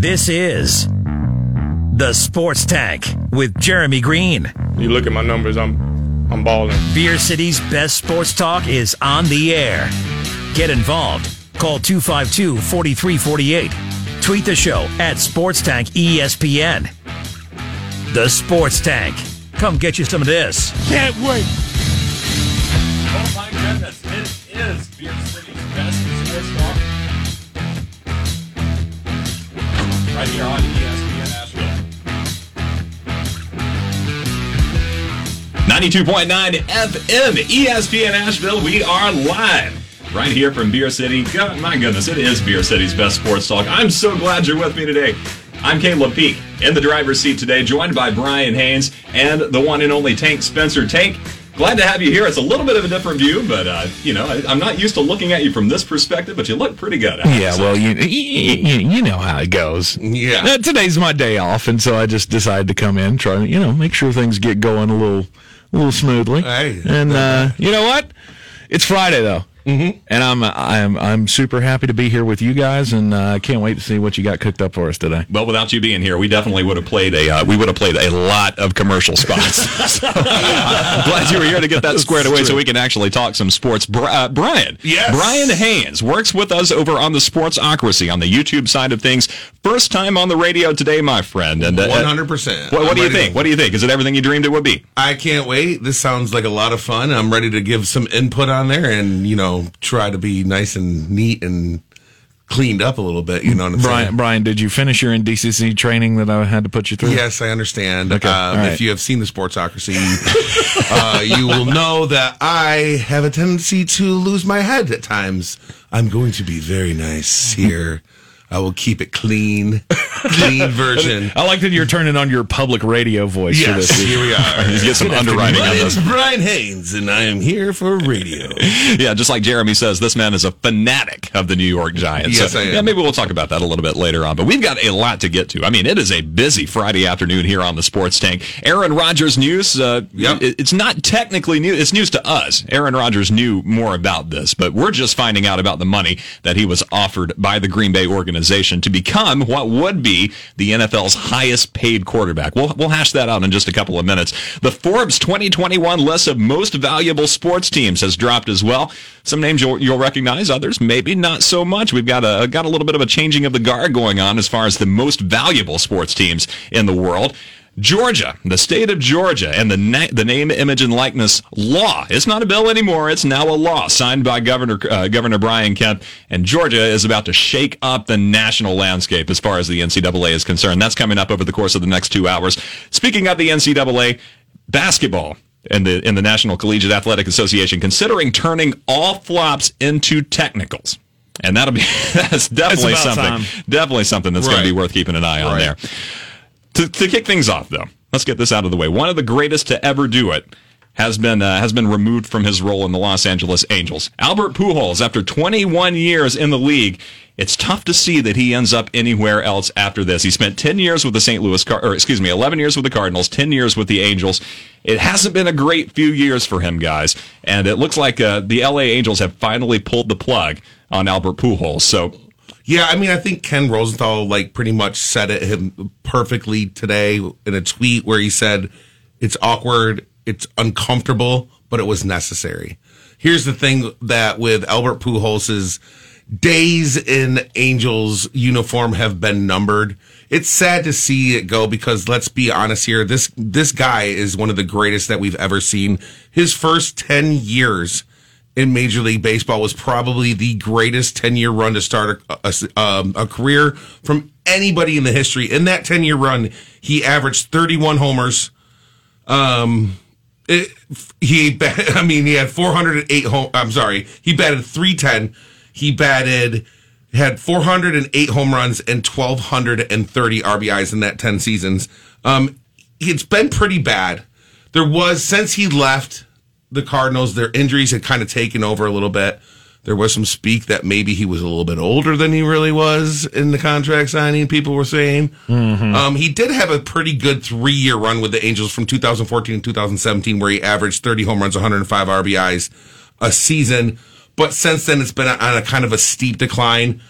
This is the Sports Tank with Jeremy Green. You look at my numbers, I'm I'm balling. Beer City's best sports talk is on the air. Get involved. Call 252-4348. Tweet the show at Sports Tank ESPN. The Sports Tank. Come get you some of this. Can't wait. Oh my goodness, it is Beer City's best sports talk. Right here on ESPN Asheville. 92.9 FM, ESPN Asheville. We are live right here from Beer City. God, my goodness, it is Beer City's best sports talk. I'm so glad you're with me today. I'm Caleb Peak in the driver's seat today, joined by Brian Haynes and the one and only Tank Spencer. Tank, glad to have you here. It's a little bit of a different view, but uh, you know, I, I'm not used to looking at you from this perspective, but you look pretty good. Yeah, well, you, you you know how it goes. Yeah. Uh, today's my day off, and so I just decided to come in, try to you know make sure things get going a little a little smoothly. Hey. and uh, you know what? It's Friday though. Mm-hmm. And I'm I'm I'm super happy to be here with you guys, and I uh, can't wait to see what you got cooked up for us today. Well, without you being here, we definitely would have played a uh, we would have played a lot of commercial spots. So, I'm glad you were here to get that squared away, so we can actually talk some sports. Bri- uh, Brian, Yes. Brian Haynes works with us over on the Sportsocracy on the YouTube side of things. First time on the radio today, my friend. And uh, One hundred percent. What, what do you think? What do you think? Is it everything you dreamed it would be? I can't wait. This sounds like a lot of fun. I'm ready to give some input on there and you know try to be nice and neat and cleaned up a little bit. You know what I'm Brian, saying? Brian, did you finish your NDCC training that I had to put you through? Yes, I understand. Okay, Um, right. If you have seen the Sportsocracy, uh, you will know that I have a tendency to lose my head at times. I'm going to be very nice here. I will keep it clean, clean version. I like that you're turning on your public radio voice for Yes, this. here we are. Let's get some underwriting My name's. Brian Haynes, and I am here for radio. Yeah, just like Jeremy says, this man is a fanatic of the New York Giants. Yes, So, I am. Yeah, maybe we'll talk about that a little bit later on. But we've got a lot to get to. I mean, it is a busy Friday afternoon here on the Sports Tank. Aaron Rodgers news. Uh, Yep. It's not technically new. It's news to us. Aaron Rodgers knew more about this, but we're just finding out about the money that he was offered by the Green Bay organization to become what would be the NFL's highest paid quarterback. We'll we'll hash that out in just a couple of minutes. The Forbes 2021 list of most valuable sports teams has dropped as well. Some names you'll, you'll recognize, others maybe not so much. We've got a got a little bit of a changing of the guard going on as far as the most valuable sports teams in the world. Georgia, the state of Georgia, and the na- the name, image, and likeness law. It's not a bill anymore; it's now a law signed by Governor uh, Governor Brian Kemp. And Georgia is about to shake up the national landscape as far as the NCAA is concerned. That's coming up over the course of the next two hours. Speaking of the NCAA, basketball and the in the National Collegiate Athletic Association considering turning all flops into technicals. And that'll be that's definitely something. time. Definitely something that's going to be worth keeping an eye on there. To, to kick things off, though, let's get this out of the way. One of the greatest to ever do it has been uh, has been removed from his role in the Los Angeles Angels. Albert Pujols, after 21 years in the league, it's tough to see that he ends up anywhere else after this. He spent 10 years with the St. Louis Car- or excuse me, 11 years with the Cardinals, 10 years with the Angels. It hasn't been a great few years for him, guys, and it looks like uh, the LA Angels have finally pulled the plug on Albert Pujols. So Yeah, I mean, I think Ken Rosenthal like pretty much said it him perfectly today in a tweet where he said it's awkward, it's uncomfortable, but it was necessary. Here's the thing that with Albert Pujols's days in Angels uniform have been numbered. It's sad to see it go because let's be honest here, this this guy is one of the greatest that we've ever seen. His first 10 years in Major League Baseball was probably the greatest 10 year run to start a, a, um, a career from anybody in the history. In that 10 year run, he averaged 31 homers. Um, it, he, bat- I mean, he had 408 home. I'm sorry, he batted 310. He batted, had 408 home runs and 1,230 RBIs in that 10 seasons. Um, it's been pretty bad. There was, since he left the Cardinals, their injuries had kind of taken over a little bit. There was some speak that maybe he was a little bit older than he really was in the contract signing, people were saying. Um, he did have a pretty good three year run with the Angels from 2014 to 2017, where he averaged 30 home runs, 105 RBIs a season. But since then, it's been on a kind of a steep decline.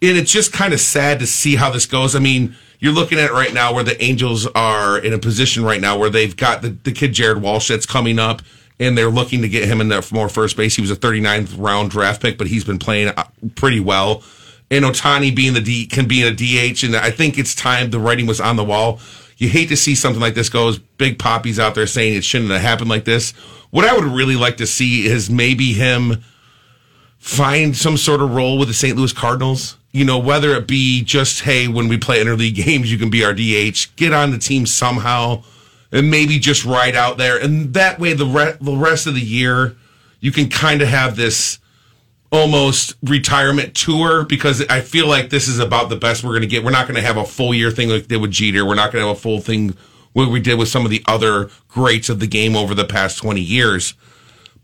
and it's just kind of sad to see how this goes. I mean, you're looking at it right now where the Angels are in a position right now where they've got the, the kid Jared Walsh that's coming up, and they're looking to get him in there for more first base. He was a 39th round draft pick, but he's been playing uh, pretty well. And Ohtani being the D can be in a DH, and I think it's time. The writing was on the wall. You hate to see something like this goes. Big Papi's out there saying it shouldn't have happened like this. What I would really like to see is maybe him find some sort of role with the St. Louis Cardinals. You know, whether it be just, hey, when we play interleague games, you can be our DH, get on the team somehow, and maybe just ride out there. And that way, the, re- the rest of the year, you can kind of have this almost retirement tour because I feel like this is about the best we're going to get. We're not going to have a full year thing like they did with Jeter. We're not going to have a full thing what we did with some of the other greats of the game over the past 20 years.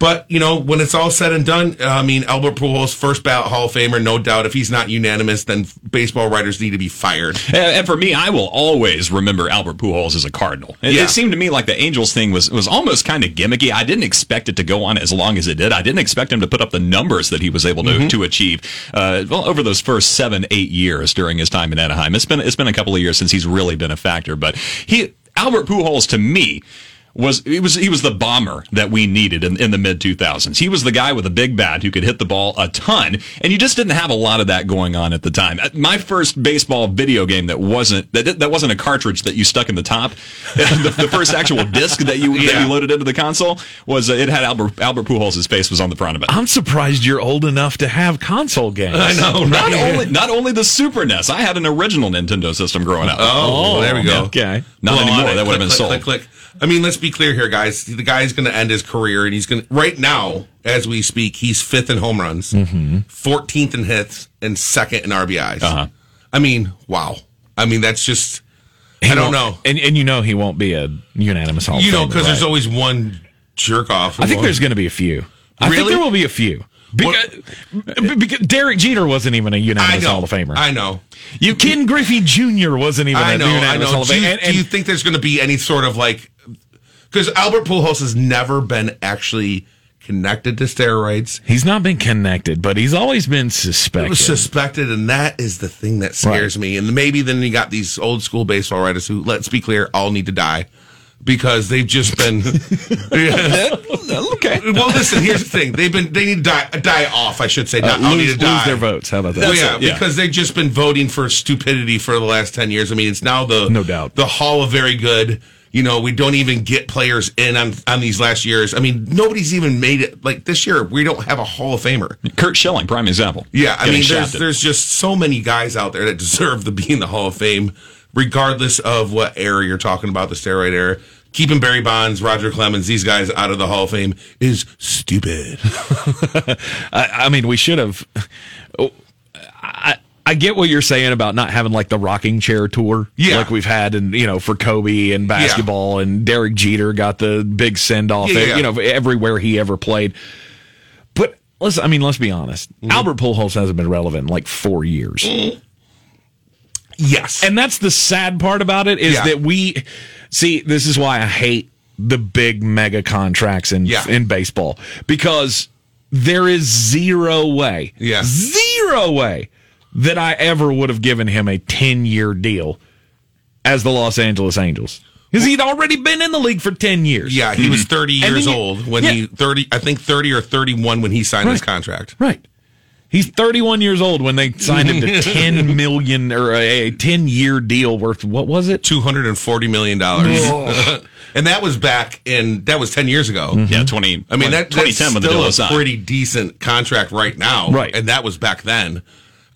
But, you know, when it's all said and done, I mean, Albert Pujols, first ballot Hall of Famer, no doubt. If he's not unanimous, then baseball writers need to be fired. And, for me, I will always remember Albert Pujols as a Cardinal. It, Yeah. it seemed to me like the Angels thing was was almost kind of gimmicky. I didn't expect it to go on as long as it did. I didn't expect him to put up the numbers that he was able to, to achieve. Uh, well, over those first seven, eight years during his time in Anaheim, it's been it's been a couple of years since he's really been a factor. But he Albert Pujols to me was he was he was the bomber that we needed in, in the mid 2000s. He was the guy with a big bat who could hit the ball a ton, and you just didn't have a lot of that going on at the time. Uh, My first baseball video game that wasn't that that wasn't a cartridge that you stuck in the top. the, the first actual disc that you that you loaded into the console was uh, it had Albert Albert Pujols' face was on the front of it. I'm surprised you're old enough to have console games. I know, Not right? only not only the Super NES, I had an original Nintendo system growing up. Oh, there we go. Okay. Not Blow anymore. That would have been Click, sold. click, click, click. I mean, let's be clear here, guys. The guy's going to end his career, and he's going to, right now, as we speak, he's fifth in home runs, 14th in hits, and second in RBIs. Uh-huh. I mean, wow. I mean, that's just, I don't know. And and you know he won't be a unanimous Hall of You know, because there's always one jerk off. I think there's going to be a few. I think there will be a few. Because, because Derek Jeter wasn't even a unanimous know. Hall of Famer. I know. you, Ken Griffey Jr. wasn't even I a know. I unanimous Hall of Do you, Famer. And, do you think there's going to be any sort of like, because Albert Pujols has never been actually connected to steroids. he's not been connected, but he's always been suspected. suspected, and that is the thing that scares me. And maybe then you got these old school baseball writers who, let's be clear, all need to die because they've just been. okay. well, listen. Here's the thing: they've been they need to die, die off. I should say, uh, not all need lose, to die. lose their votes. How about that? Well, yeah, it, yeah. because they've just been voting for stupidity for the last ten years. I mean, it's now the No doubt. the Hall of Very Good. You know, we don't even get players in on on these last years. I mean, nobody's even made it. Like this year, we don't have a Hall of Famer. Curt Schilling, prime example. Yeah, I mean, there's shafted. there's just so many guys out there that deserve to be in the Hall of Fame, regardless of what era you're talking about, the steroid era. Keeping Barry Bonds, Roger Clemens, these guys out of the Hall of Fame is stupid. I, I mean, we should have. oh, I, I get what you're saying about not having like the rocking chair tour, Yeah. like we've had, and you know, for Kobe and basketball, and Derek Jeter got the big send off, Yeah, yeah. you know, everywhere he ever played. But let's, I mean, let's be honest. Mm-hmm. Albert Pujols hasn't been relevant in like four years. Yes, And that's the sad part about it is Yeah. that we see this is why I hate the big mega contracts in Yeah. in baseball because there is zero way, Yeah. zero way that I ever would have given him a 10 year deal as the Los Angeles Angels. Because he'd already been in the league for 10 years. yeah, he was mm-hmm. 30 years then you- old when yeah. he 30. I think 30 or 31 when he signed his contract. Right. He's 31 years old when they signed him to 10 million or a, a 10 year deal worth, what was it? 240 million dollars, and that was back in that was 10 years ago. Mm-hmm. yeah, 20, I mean, that, 2010 that's when the still deal a was pretty decent contract right now, Right. And that was back then.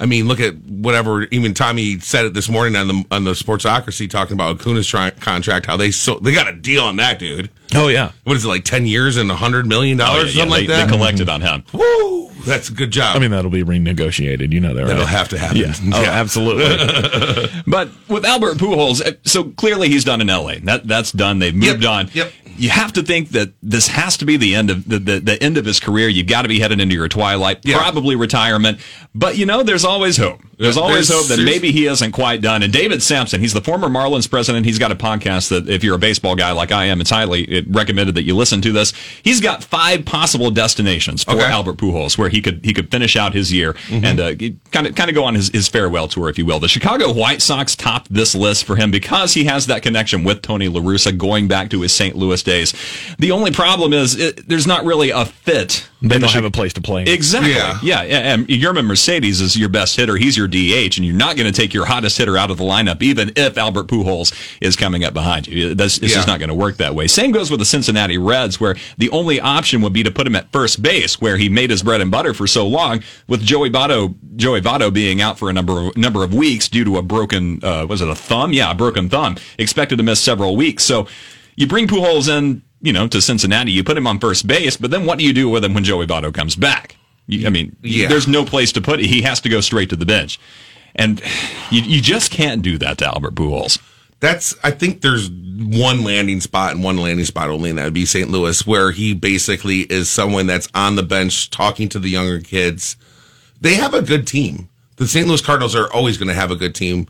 I mean, look at whatever. Even Tommy said it this morning on the on the Sportsocracy talking about Acuna's tri- contract. How they so they got a deal on that dude. Oh, yeah. What is it like ten years and a hundred million Oh, dollars, yeah, something yeah, like they, that? They collected on him. Woo! That's a good job. I mean, that'll be renegotiated. You know that, right? that'll have to happen. Yeah. Oh, absolutely. But with Albert Pujols, uh, so clearly he's done in LA. That that's done. They've moved Yep, on. yep. You have to think that this has to be the end of the, the, the end of his career. You've got to be headed into your twilight, Yeah. probably retirement. But you know, there's always hope. There's always There's- hope that maybe he isn't quite done. And David Samson, he's the former Marlins president. He's got a podcast that if you're a baseball guy like I am, it's highly recommended that you listen to this. He's got five possible destinations for Okay. Albert Pujols where he could he could finish out his year and uh, kind of kind of go on his, his farewell tour, if you will. The Chicago White Sox topped this list for him because he has that connection with Tony La Russa going back to his St. Louis days. The only problem is it, there's not really a fit. They don't have a place to play. Exactly. Yeah. Yeah. yeah. And Yermin Mercedes is your best hitter. He's your DH, and you're not going to take your hottest hitter out of the lineup, even if Albert Pujols is coming up behind you. That's, it's just Yeah. not going to work that way. Same goes with the Cincinnati Reds, where the only option would be to put him at first base, where he made his bread and butter for so long, with Joey Votto, Joey Votto being out for a number of, number of weeks due to a broken, uh, was it a thumb? Yeah, a broken thumb. Expected to miss several weeks. So you bring Pujols in, you know, to Cincinnati, you put him on first base, but then what do you do with him when Joey Votto comes back? You, I mean, Yeah. there's no place to put it. He has to go straight to the bench. And you, you just can't do that to Albert Pujols. That's I think there's one landing spot and one landing spot only, and that would be St. Louis, where he basically is someone that's on the bench talking to the younger kids. They have a good team. The St. Louis Cardinals are always going to have a good team.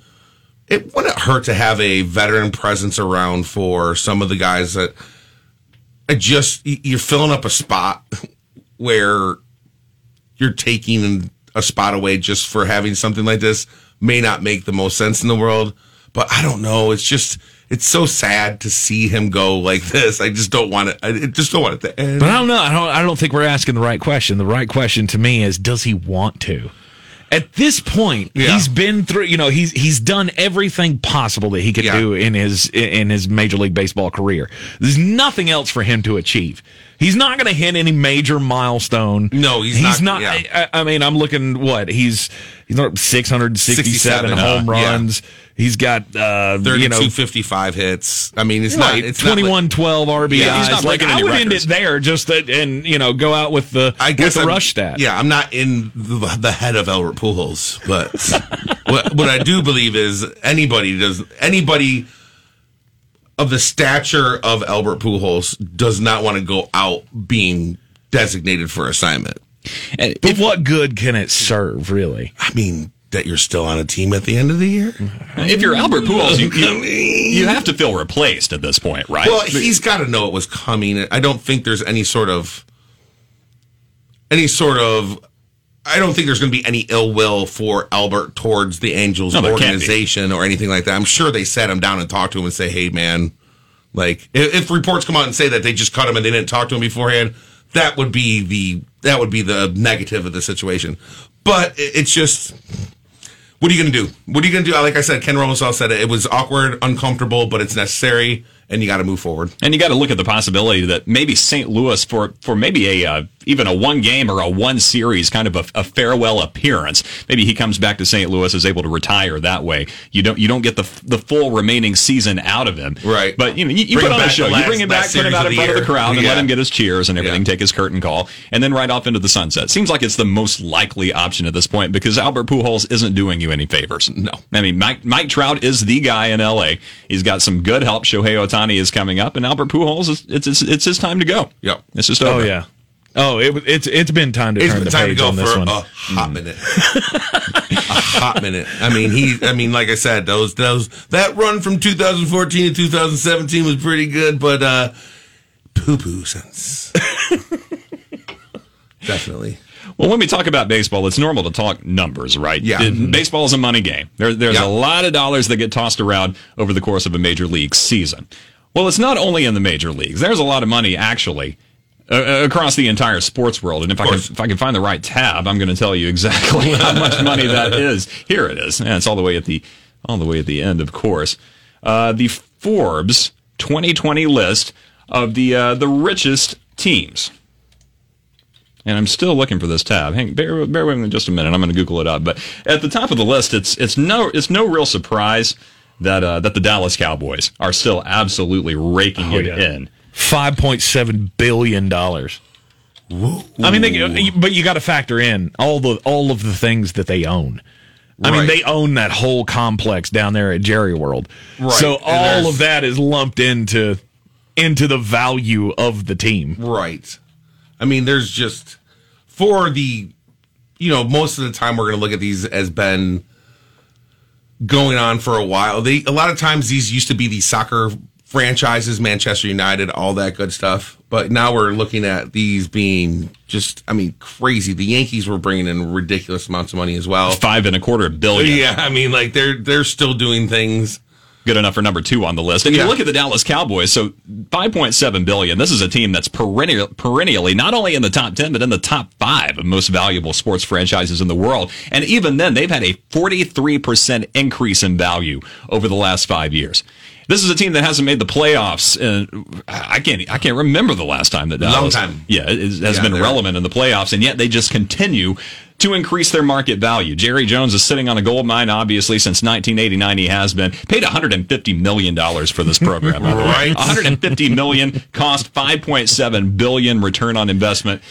It wouldn't hurt to have a veteran presence around for some of the guys that I just you're filling up a spot where you're taking a spot away just for having something like this may not make the most sense in the world. But I don't know. It's just it's so sad to see him go like this. I just don't want it. I just don't want it to end. But I don't know. I don't. I don't think we're asking the right question. The right question to me is, does he want to? At this point, Yeah. he's been through. You know, he's he's done everything possible that he could Yeah. do in his in his major league baseball career. There's nothing else for him to achieve. He's not going to hit any major milestone. No, he's he's not- not. yeah. I, I mean, I'm looking. What he's he's not 667 67, home uh, yeah. He's got uh, you know 32 55 hits. I mean, it's not. Right, It's not like- 21 12 RBIs. Yeah, he's not like I would end it there just that, and you know go out with the I with guess the I'm- rush stat. Yeah, I'm not in the, the head of Albert Pujols, but what what I do believe is anybody does anybody of the stature of Albert Pujols does not want to go out being designated for assignment. And But what good can it serve, really? I mean, that you're still on a team at the end of the year. if you're Albert Pujols, you, you, you have to feel replaced at this point, right? Well, he's got to know it was coming. I don't think there's any sort of any sort of. I don't think there's going to be any ill will for Albert towards the Angels No, there can't be. organization or anything like that. I'm sure they sat him down and talked to him and say, "Hey, man, like if, if reports come out and say that they just cut him and they didn't talk to him beforehand, that would be the that would be the negative of the situation." But it- it's just what are you going to do? What are you going to do? Like I said, Ken Rosenthal said it. It was awkward, uncomfortable, but it's necessary, and you got to move forward. And you got to look at the possibility that maybe St. Louis, for for maybe a uh, even a one game or a one series kind of a, a farewell appearance, maybe he comes back to St. Louis is able to retire that way. You don't you don't get the the full remaining season out of him, Right. But you know you, you put him on a show, the you bring him back, put him out in front of the crowd, and Yeah. let him get his cheers and everything, Yeah. take his curtain call, and then right off into the sunset. Seems like it's the most likely option at this point because Albert Pujols isn't doing you any favors. No, I mean Mike Mike Trout is the guy in L.A. He's got some good help. Shohei Ohtani is coming up, and Albert Pujols is it's it's, it's his time to go. Yep. it's just Oh yeah. Oh, it, it's it's been time to It's turn been the time to page go on this for one. a hot minute. a hot minute. I mean, he. I mean, like I said, those those that run from 2014 to 2017 was pretty good, but uh poo poo sense. Definitely. Well, when we talk about baseball, it's normal to talk numbers, right? Yeah. It- Baseball is a money game. There, there's Yeah. a lot of dollars that get tossed around over the course of a major league season. Well, it's not only in the major leagues. There's a lot of money actually uh, uh, across the entire sports world. And if I can, if I can find the right tab, I'm going to tell you exactly how much money that is. Here it is. And it's all the way at the all the way at the end, of course. Uh, the Forbes 2020 list of the uh, the richest teams. And I'm still looking for this tab. Hang, bear, bear with me just a minute. I'm going to Google it up. But at the top of the list, it's it's no it's no real surprise that uh, that the Dallas Cowboys are still absolutely raking it yeah. in. Five point seven billion dollars. I mean, they, but you got to factor in all the all of the things that they own. I mean, they own that whole complex down there at Jerry World. Right. So all of that is lumped into into the value of the team. Right. I mean, there's just for the, you know, most of the time we're going to look at these as been going on for a while. They a lot of times these used to be the soccer franchises, Manchester United, all that good stuff. But now we're looking at these being just, I mean, crazy. The Yankees were bringing in ridiculous amounts of money as well. Five and a quarter billion. Yeah, I mean, like they're they're still doing things. Good enough for number two on the list. And Yeah. you look at the Dallas Cowboys, so 5.7 billion. This is a team that's perennial, perennially not only in the top 10, but in the top five of most valuable sports franchises in the world. And even then, they've had a 43% increase in value over the last five years. This is a team that hasn't made the playoffs. And I can't, I can't remember the last time that Dallas, time. yeah, it has has Yeah, been relevant in the playoffs, and yet they just continue to increase their market value. Jerry Jones is sitting on a gold mine, obviously, since 1989. He has been paid 150 million dollars for this program. by the way. Right. 150 million cost 5.7 billion return on investment.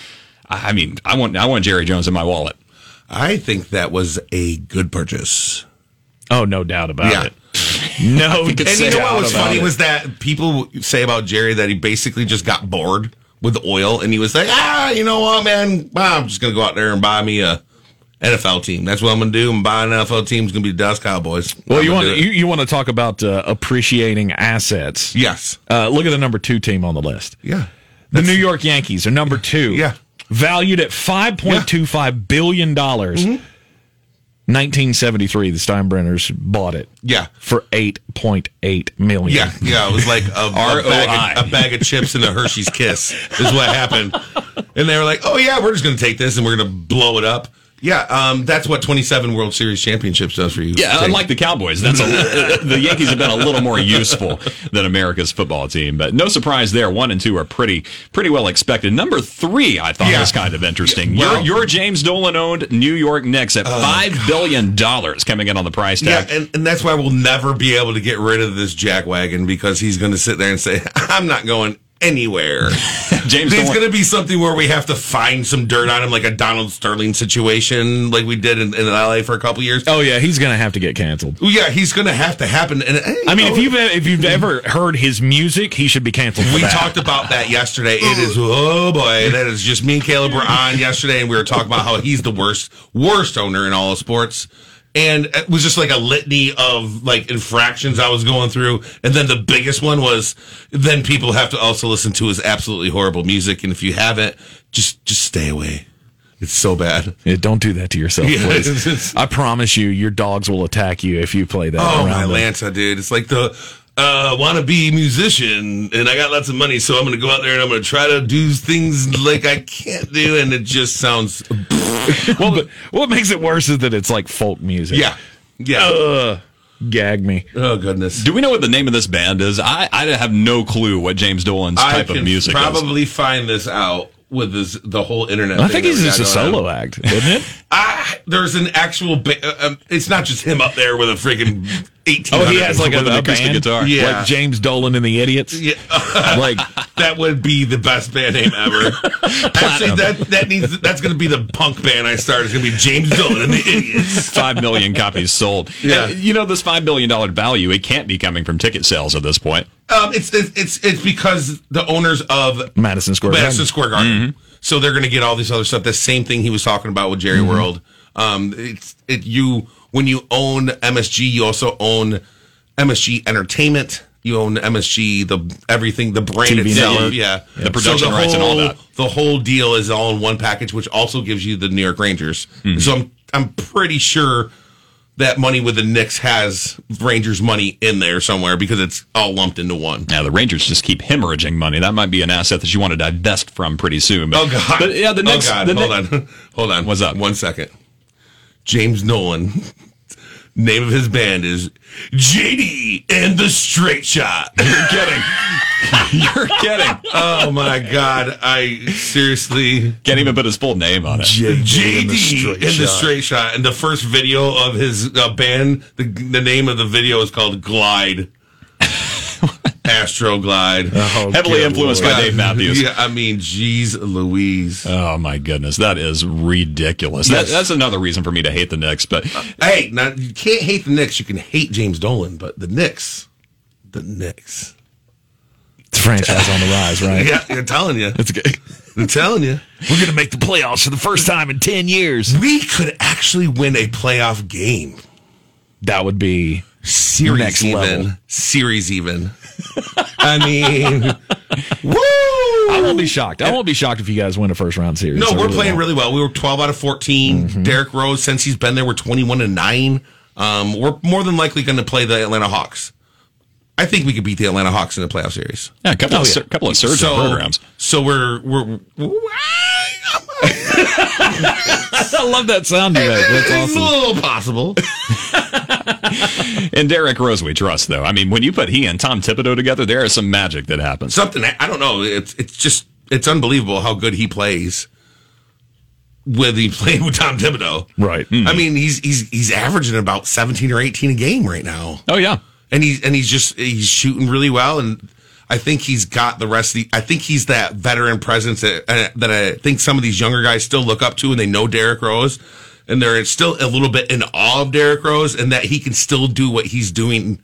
I I mean, I want I want Jerry Jones in my wallet. I think that was a good purchase. Oh, no doubt about Yeah. it. No And you know what was funny it. was that people say about Jerry that he basically just got bored with the oil and he was like, ah, you know what, man? I'm just gonna go out there and buy me a NFL team. That's what I'm gonna do. I'm buying an NFL team. It's gonna be the Dallas Cowboys. Well, I'm you want you, you want to talk about uh, appreciating assets? Yes. Uh, look at the number two team on the list. Yeah. The New York Yankees are number two. Yeah. Valued at five point two five billion dollars. Mm-hmm. 1973, the Steinbrenners bought it Yeah. for 8.8 million. Yeah, yeah, it was like a, a, bag of, a bag of chips and a Hershey's Kiss is what happened. And they were like, "Oh yeah, we're just going to take this and we're going to blow it up." Yeah, um, that's what 27 World Series championships does for you. Yeah, Take- unlike the Cowboys, that's a, the Yankees have been a little more useful than America's football team. But no surprise there. One and two are pretty pretty well expected. Number three, I thought Yeah. was kind of interesting. Yeah, well- your your James Dolan owned New York Knicks at five billion dollars coming in on the price Yeah, tag. and, and that's why we'll never be able to get rid of this jackwagon because he's going to sit there and say, "I'm not going anywhere." James There's going to be something where we have to find some dirt on him, like a Donald Sterling situation, like we did in, in LA for a couple years. Oh yeah, he's gonna have to get canceled. Yeah, he's going to have to happen. And I mean, if you've if you've ever heard his music, he should be canceled. For We that. talked about that yesterday. It is oh boy, that is just me and Caleb were on yesterday, and we were talking about how he's the worst worst owner in all of sports. And it was just like a litany of like infractions I was going through, and then the biggest one was then people have to also listen to his absolutely horrible music, and if you haven't, just just stay away. It's so bad. Yeah, don't do that to yourself, Yeah, please. it's- it's- I promise you, your dogs will attack you if you play that. Oh my them. Lanta, dude! It's like the uh, want to be musician, and I got lots of money, so I'm going to go out there and I'm going to try to do things like I can't do, and it just sounds Well, but what makes it worse is that it's like folk music. yeah, yeah. Ugh, gag me. oh goodness. Do we know what the name of this band is? I, I have no clue what James Dolan's I type can of music is. probably find this out with this the whole internet. I thing think he's just a solo on. act, isn't it? Ah, there's an actual. Ba- uh, um, it's not just him up there with a freaking eighteen. Oh, he has like a, With an a acoustic band? guitar. Yeah. like James Dolan and the Idiots. Yeah. like that would be the best band name ever. Actually, that that needs that's going to be the punk band I start. It's going to be James Dolan and the Idiots. Five million copies sold. Yeah. And, you know, this five billion dollar value, it can't be coming from ticket sales at this point. Um, it's, it's it's it's because the owners of Madison Square Madison Garden. Square Garden, so they're going to get all this other stuff. The same thing he was talking about with Jerry World. Um, it's it you when you own MSG, you also own MSG Entertainment. You own MSG, the everything, the brand TV itself, network. yeah, The production rights and all that. The whole deal is all in one package, which also gives you the New York Rangers. Mm-hmm. So I'm I'm pretty sure that money with the Knicks has Rangers money in there somewhere because it's all lumped into one. Now the Rangers just keep hemorrhaging money. That might be an asset that you want to divest from pretty soon. But, Oh God! But yeah, the Knicks. Oh God! the Hold Knicks- on, hold on. What's up? One second. James Dolan. Name of his band is JD and the Straight Shot. You're kidding. You're kidding. oh my God! I seriously. Can't even put his full name on it. JD and the, straight, shot. and the first video of his uh, band. The, the name of the video is called Glide. Astro Glide. Oh, Heavily influenced Lord. by Dave Matthews. Yeah, I mean, geez, Louise. Oh my goodness, that is ridiculous. That, that's another reason for me to hate the Knicks. But uh, Hey, now you can't hate the Knicks. You can hate James Dolan, but the Knicks, the Knicks. The franchise on the rise, right? Yeah, I'm telling you. It's good. I'm telling you. We're gonna make the playoffs for the first time in ten years. We could actually win a playoff game that would be series Next even. level. Series even. I mean, woo! I won't be shocked. I won't be shocked if you guys win a first round series. No, I we're really playing won't. really well. We were 12 out of 14. Mm-hmm. Derrick Rose, since he's been there, we're 21 and 9. Um, we're more than likely going to play the Atlanta Hawks. I think we could beat the Atlanta Hawks in the playoff series. Yeah, a couple Oh, of yeah. couple of surgeon so, programs. So we're we're. I love that sound you make. That's It's a awesome. little possible. And Derrick Rose, we trust though. I mean, when you put he and Tom Thibodeau together, there is some magic that happens. Something I don't know. It's it's just it's unbelievable how good he plays. With he playing with Tom Thibodeau, Right. Mm. I mean, he's he's he's averaging about 17 or 18 a game right now. Oh yeah, and he's and he's just he's shooting really well and I think he's got the rest of the I think he's that veteran presence that uh, that I think some of these younger guys still look up to and they know Derrick Rose and they're still a little bit in awe of Derrick Rose and that he can still do what he's doing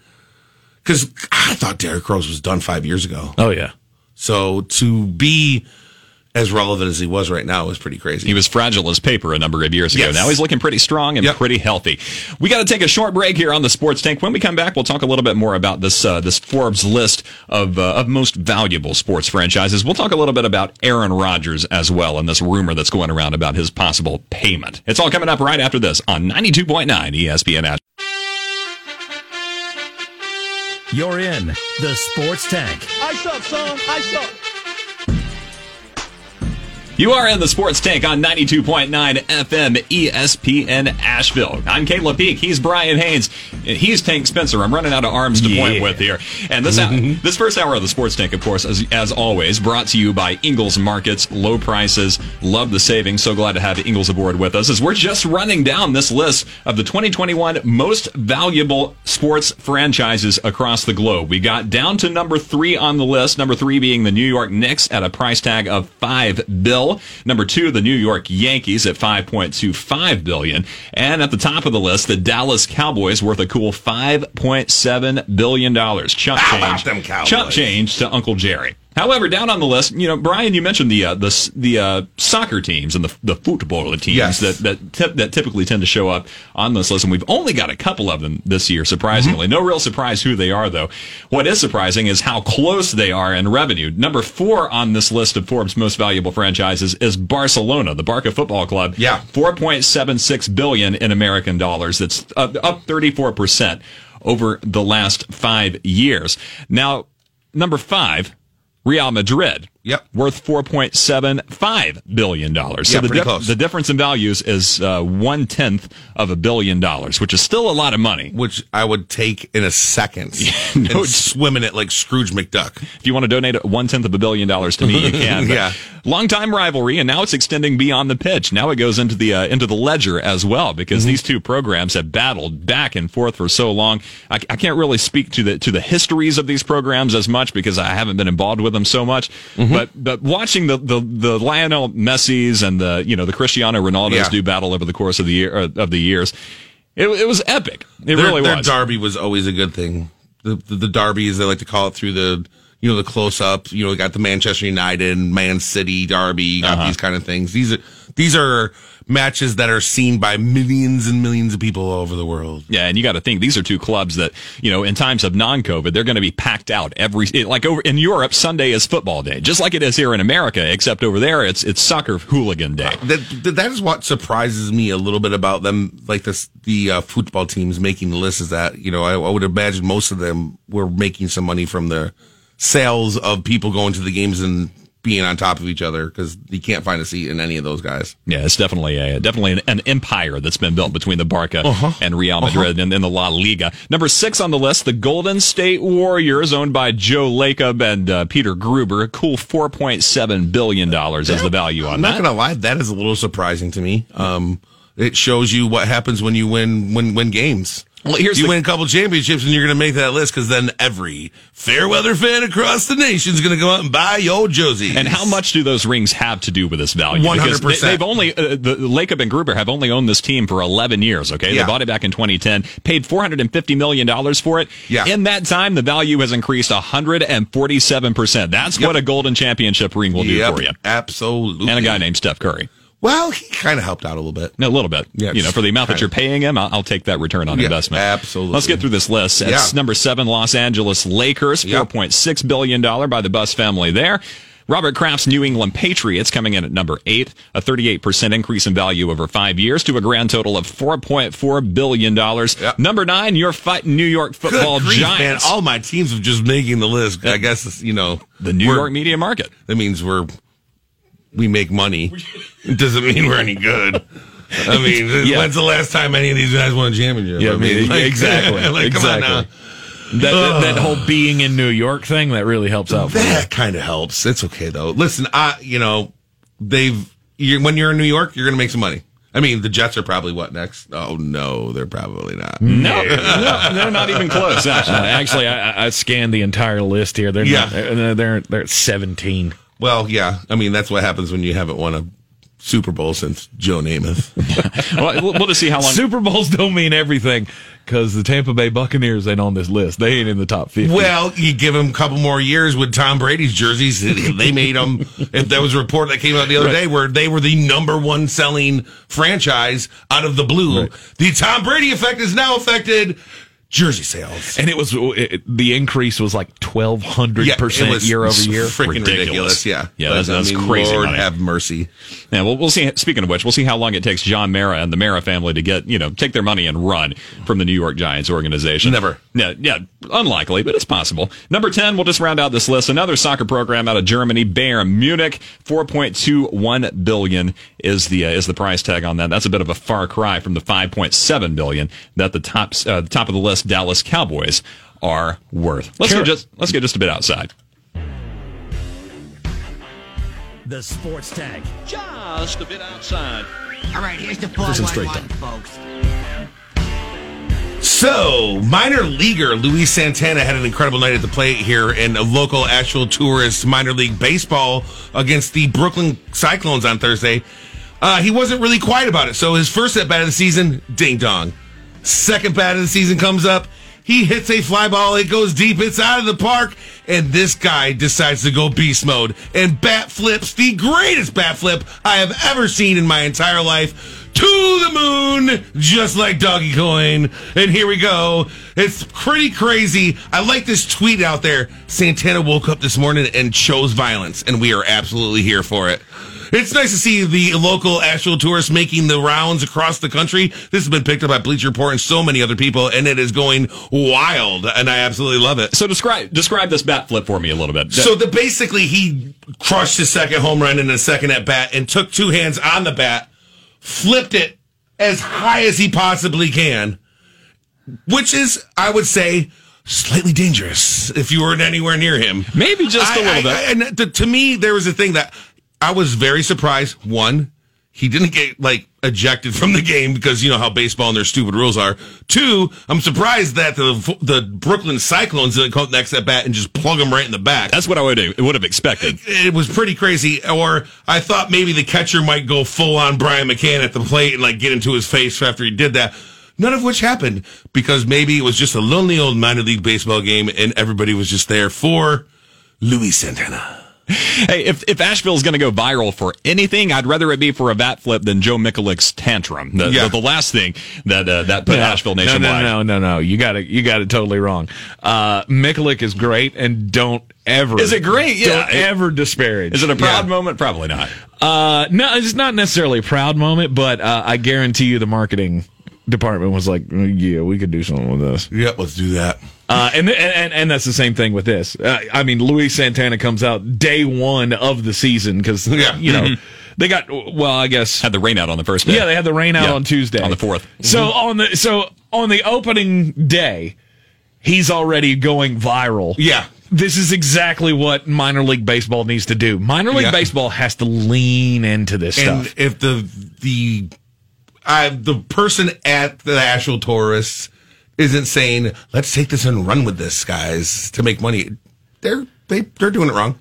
cuz I thought Derrick Rose was done 5 years ago. Oh yeah. So to be as relevant as he was right now is pretty crazy. he was fragile as paper a number of years ago. Yes. Now he's looking pretty strong and Yep. pretty healthy. We got to take a short break here on the Sports Tank. When we come back, we'll talk a little bit more about this uh, this Forbes list of uh, of most valuable sports franchises. We'll talk a little bit about Aaron Rodgers as well and this rumor that's going around about his possible payment. It's all coming up right after this on 92.9 ESPN. Ash- You're in the Sports Tank. Ice up, son. Ice up. You are in the Sports Tank on 92.9 FM ESPN Asheville. I'm Caleb Peak. He's Brian Haynes. He's Tank Spencer. I'm running out of arms to point with here. And this hour, mm-hmm. this first hour of the Sports Tank, of course, as, as always, brought to you by Ingles Markets. Low prices. Love the savings. So glad to have Ingles aboard with us as we're just running down this list of the 2021 most valuable sports franchises across the globe. We got down to number three on the list. Number three being the New York Knicks at a price tag of five bill. Number two, the New York Yankees at 5.25 billion. And at the top of the list, the Dallas Cowboys worth a cool 5.7 billion dollars. Chump change. Chump change to Uncle Jerry. However, down on the list, you know, Brian, you mentioned the uh, the the uh, soccer teams and the the football teams Yes. that that tip, that typically tend to show up on this list, and we've only got a couple of them this year. Surprisingly, Mm-hmm. no real surprise who they are, though. What is surprising is how close they are in revenue. Number four on this list of Forbes' most valuable franchises is Barcelona, the Barca Football Club. Yeah. four point seven six billion in American dollars. That's up, up thirty four percent over the last five years. Now, number five, Real Madrid. Yep. Worth four point seven five billion dollars. Yeah, so the, pretty close. the difference in values is uh, one tenth of a billion dollars, which is still a lot of money. which I would take in a second no, and swim in it like Scrooge McDuck. If you want to donate one tenth of a billion dollars to me, you can. Yeah. Long time rivalry, and now it's extending beyond the pitch. Now it goes into the uh, into the ledger as well, because Mm-hmm. these two programs have battled back and forth for so long. I, I can't really speak to the to the histories of these programs as much because I haven't been involved with them so much. Mm-hmm. But but watching the, the the Lionel Messi's and the you know the Cristiano Ronaldo's Yeah. do battle over the course of the year uh, of the years. It, it was epic. It their, really their was. derby was always a good thing. The, the the derby, as they like to call it, through the you know the close up. You know, got the Manchester United, Man City derby. Got Uh-huh. these kind of things. These are these are matches that are seen by millions and millions of people all over the world. Yeah, and you got to think these are two clubs that you know in times of non-COVID they're going to be packed out every like over in Europe Sunday is football day, just like it is here in America, except over there it's it's soccer hooligan day. That that- that is what surprises me a little bit about them. Like this, the uh, football teams making the list is that you know I, I would imagine most of them were making some money from the sales of people going to the games and being on top of each other because you can't find a seat in any of those guys. Yeah, it's definitely a definitely an, an empire that's been built between the Barca and Real Madrid and, and the La Liga. Number six on the list, the Golden State Warriors, owned by Joe Lacob and uh, Peter Gruber. A cool four point seven billion dollars is the value on I'm that. not gonna lie, that is a little surprising to me. Um, it shows you what happens when you win win win games. Well, here's you the- win a couple championships, and you're going to make that list because then every fair weather fan across the nation is going to go out and buy your Josie. And how much do those rings have to do with this value? 100%. They, have only uh, the Lacob and Gruber have only owned this team for 11 years. Okay, Yeah. they bought it back in 2010, paid 450 million dollars for it. Yeah. In that time, the value has increased 147 percent. That's Yep. what a golden championship ring will do Yep, for you. absolutely. And a guy named Steph Curry. Well, he kind of helped out a little bit. No, A little bit. Yeah, you know, for the amount that you're paying him, I'll, I'll take that return on Yeah, investment. absolutely. Let's get through this list. It's Yeah. number seven, Los Angeles Lakers, Yep. $4.6 billion by the Buss family there. Robert Kraft's New England Patriots coming in at number eight, a 38% increase in value over five years to a grand total of $4.4 billion. Yep. Number nine, your fighting New York football grief, man! Giants. All my teams are just making the list. I guess you know the New York media market. That means we're we make money. It doesn't mean we're any good. I mean, Yeah. when's the last time any of these guys won a championship? Yeah, I mean, like- exactly. like, exactly. That, that, that whole being in New York thing that really helps out. That kind of helps. It's okay though. Listen, I you know they've you when you're in New York, you're going to make some money. I mean, the Jets are probably what next? Oh no, they're probably not. No, no, they're not even close, actually. actually, I, I- I scanned the entire list here. They're Yeah. not, they're, they're they're at seventeen. Well, yeah. I mean, that's what happens when you haven't won a Super Bowl since Joe Namath. well, we'll we'll just see how long. Super Bowls don't mean everything because the Tampa Bay Buccaneers ain't on this list. They ain't in the top fifty. Well, you give them a couple more years with Tom Brady's jerseys. They made them. If there was a report that came out the other day where they were the number one selling franchise out of the blue, the Tom Brady effect is now affected jersey sales. and it was it, the increase was like twelve hundred percent was year over year. Freaking ridiculous. Ridiculous. Yeah, Yeah, that's- that's I mean, crazy Lord money. have mercy. Yeah, well, we'll see. Speaking of which, we'll see how long it takes John Mara and the Mara family to get, you know, take their money and run from the New York Giants organization. Never. Yeah, yeah, unlikely, but it's possible. Number 10, we'll just round out this list. Another soccer program out of Germany, Bayern Munich, 4.21 billion is the uh, is the price tag on that. That's a bit of a far cry from the 5.7 billion that the top uh, the top of the list Dallas Cowboys are worth. Let's Sure. go just let's get just a bit outside. The Sports tag. Just a bit outside. All right, here's the 411, folks. So, minor leaguer Luis Santana had an incredible night at the plate here in a local Asheville tourist minor league baseball against the Brooklyn Cyclones on Thursday. Uh, he wasn't really quiet about it. So, his first at bat of the season, ding dong. Second bat of the season comes up. He hits a fly ball. It goes deep. It's out of the park. And this guy decides to go beast mode and bat flips the greatest bat flip I have ever seen in my entire life to the moon, just like Dogecoin. And here we go. It's pretty crazy. I like this tweet out there. Santana woke up this morning and chose violence, and we are absolutely here for it. It's nice to see the local Asheville tourists making the rounds across the country. This has been picked up by Bleacher Report and so many other people, and it is going wild, and I absolutely love it. So describe describe this bat flip for me a little bit. So the basically he crushed his second home run in the second at bat and took two hands on the bat, flipped it as high as he possibly can, which is, I would say, slightly dangerous if you weren't anywhere near him. Maybe just a little I- bit. I- and to, to me, there was a thing that I was very surprised. One, he didn't get like ejected from the game because you know how baseball and their stupid rules are. Two, I'm surprised that the the Brooklyn Cyclones didn't come next at bat and just plug him right in the back. That's what I would would have expected. it was pretty crazy. Or I thought maybe the catcher might go full on Brian McCann at the plate and like get into his face after he did that. None of which happened because maybe it was just a lonely old minor league baseball game and everybody was just there for Luis Santana. Hey, if if Asheville's going to go viral for anything, I'd rather it be for a bat flip than Joe Mikulik's tantrum. The, Yeah. the, the last thing that uh, that put Asheville no, nationwide. no, no, no, no. no. You got it. You got it totally wrong. Uh, Mikulik is great, and don't ever. Is it great? Yeah. Don't ever disparage. Is it a proud Yeah. moment? Probably not. Uh, no, it's not necessarily a proud moment, but uh, I guarantee you the marketing department was like, "Mm, yeah, we could do something with this. Yep, let's do that. Uh, and, and and that's the same thing with this. Uh, I mean, Luis Santana comes out day one of the season because Yeah. you know they got well, I guess Had the rain out on the first day. yeah, they had the rain out Yeah, on Tuesday on the 4th. So on the so on the opening day, he's already going viral. Yeah. This is exactly what minor league baseball needs to do. Minor league Yeah. baseball has to lean into this And stuff. if the the I, the person at the Asheville tourists isn't saying, "Let's take this and run with this, guys," to make money, they're they they're doing it wrong.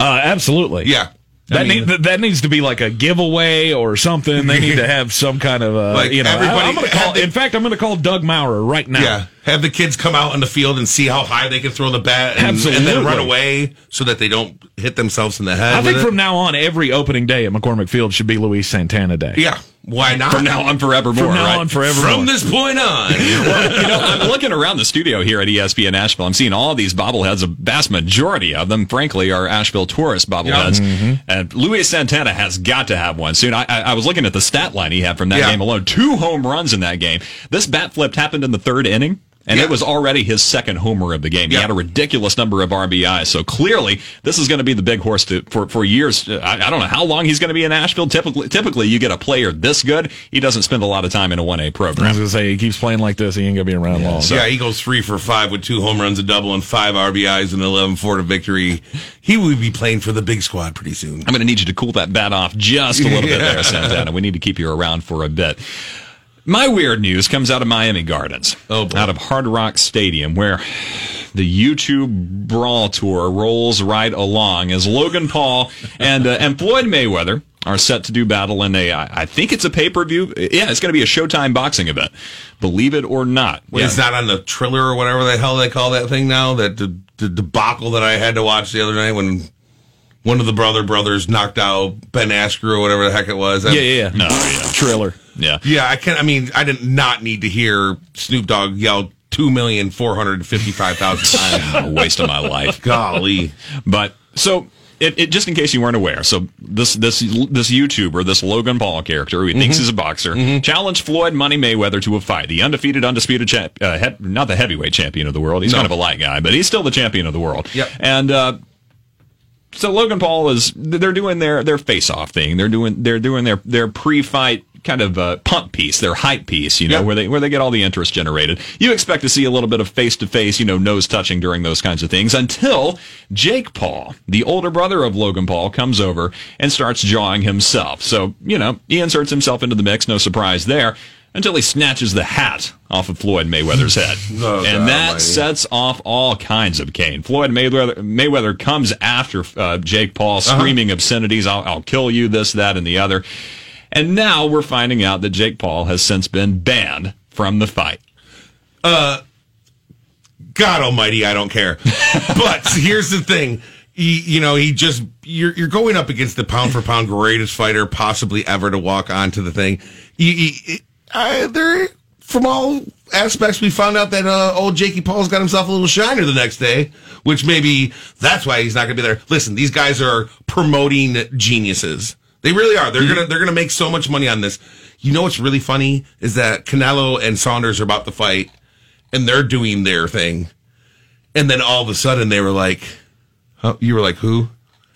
Uh, absolutely. Yeah. That, I mean- need, that, needs to be like a giveaway or something. They need to have some kind of, uh, Like you know. everybody- I, am gonna call. they- in fact, I'm going to call Doug Maurer right now. Yeah. have the kids come out on the field and see how high they can throw the bat and, and then run away so that they don't hit themselves in the head. I think it. from now on, every opening day at McCormick Field should be Luis Santana Day. yeah, why not? From now on, forevermore. From now right? on, forever. From this point on, Well, you know, I'm looking around the studio here at ESPN Asheville. I'm seeing all these bobbleheads. A vast majority of them, frankly, are Asheville tourist bobbleheads. Mm-hmm. And Luis Santana has got to have one soon. I, I, I was looking at the stat line he had from that Yeah. game alone. Two home runs in that game. This bat flip happened in the third inning. And Yeah. it was already his second homer of the game. He Yeah. had a ridiculous number of RBIs. So clearly, this is going to be the big horse to, for for years. I, I don't know how long he's going to be in Asheville. Typically, typically, you get a player this good, he doesn't spend a lot of time in a 1A program. I was going to say, he keeps playing like this, he ain't going to be around long. yeah, he goes three for five with two home runs, a double, and five RBIs and 11 for to victory. He will be playing for the big squad pretty soon. I'm going to need you to cool that bat off just a little bit there, Santana. We need to keep you around for a bit. My weird news comes out of Miami Gardens, Oh, boy. out of Hard Rock Stadium, where the YouTube Brawl Tour rolls right along as Logan Paul and uh, and Floyd Mayweather are set to do battle in a. I think it's a pay per view. Yeah, it's going to be a Showtime boxing event. Believe it or not. Wait, It's not on the Triller or whatever the hell they call that thing now. That the, the debacle that I had to watch the other night when one of the brother brothers knocked out Ben Askren or whatever the heck it was. yeah, yeah, yeah. No, yeah. Triller. Yeah. Yeah, I can't. I mean, I did not need to hear Snoop Dogg yell two million four hundred fifty-five thousand times. A waste of my life. Golly, But so it, it just in case you weren't aware, so this this this YouTuber, this Logan Paul character, who he thinks is a boxer, challenged Floyd Money Mayweather to a fight. The undefeated, undisputed champ, uh, he, not the heavyweight champion of the world. He's kind of a light guy, but he's still the champion of the world. Yep. And uh, so Logan Paul is they're doing their their face off thing. They're doing they're doing their their pre fight kind of uh, pump piece, their hype piece, you know, Yep. where they where they get all the interest generated. You expect to see a little bit of face to face, you know, nose touching during those kinds of things until Jake Paul, the older brother of Logan Paul, comes over and starts jawing himself. So, you know, he inserts himself into the mix, no surprise there. Until he snatches the hat off of Floyd Mayweather's head. And that almighty. sets off all kinds of cane. Floyd Mayweather, Mayweather comes after uh, Jake Paul, screaming obscenities. I'll, I'll kill you, this, that, and the other. And now we're finding out that Jake Paul has since been banned from the fight. God Almighty, I don't care. but here's the thing. He, you know, he just you're you're going up against the pound for pound greatest fighter possibly ever to walk onto the thing. You, you, I, there, from all aspects, we found out that uh, old Jakey Paul's got himself a little shiner the next day, which maybe that's why he's not going to be there. Listen, these guys are promoting geniuses. They really are. They're gonna they're gonna make so much money on this. You know what's really funny is that Canelo and Saunders are about to fight, and they're doing their thing, and then all of a sudden they were like, oh, "You were like who?"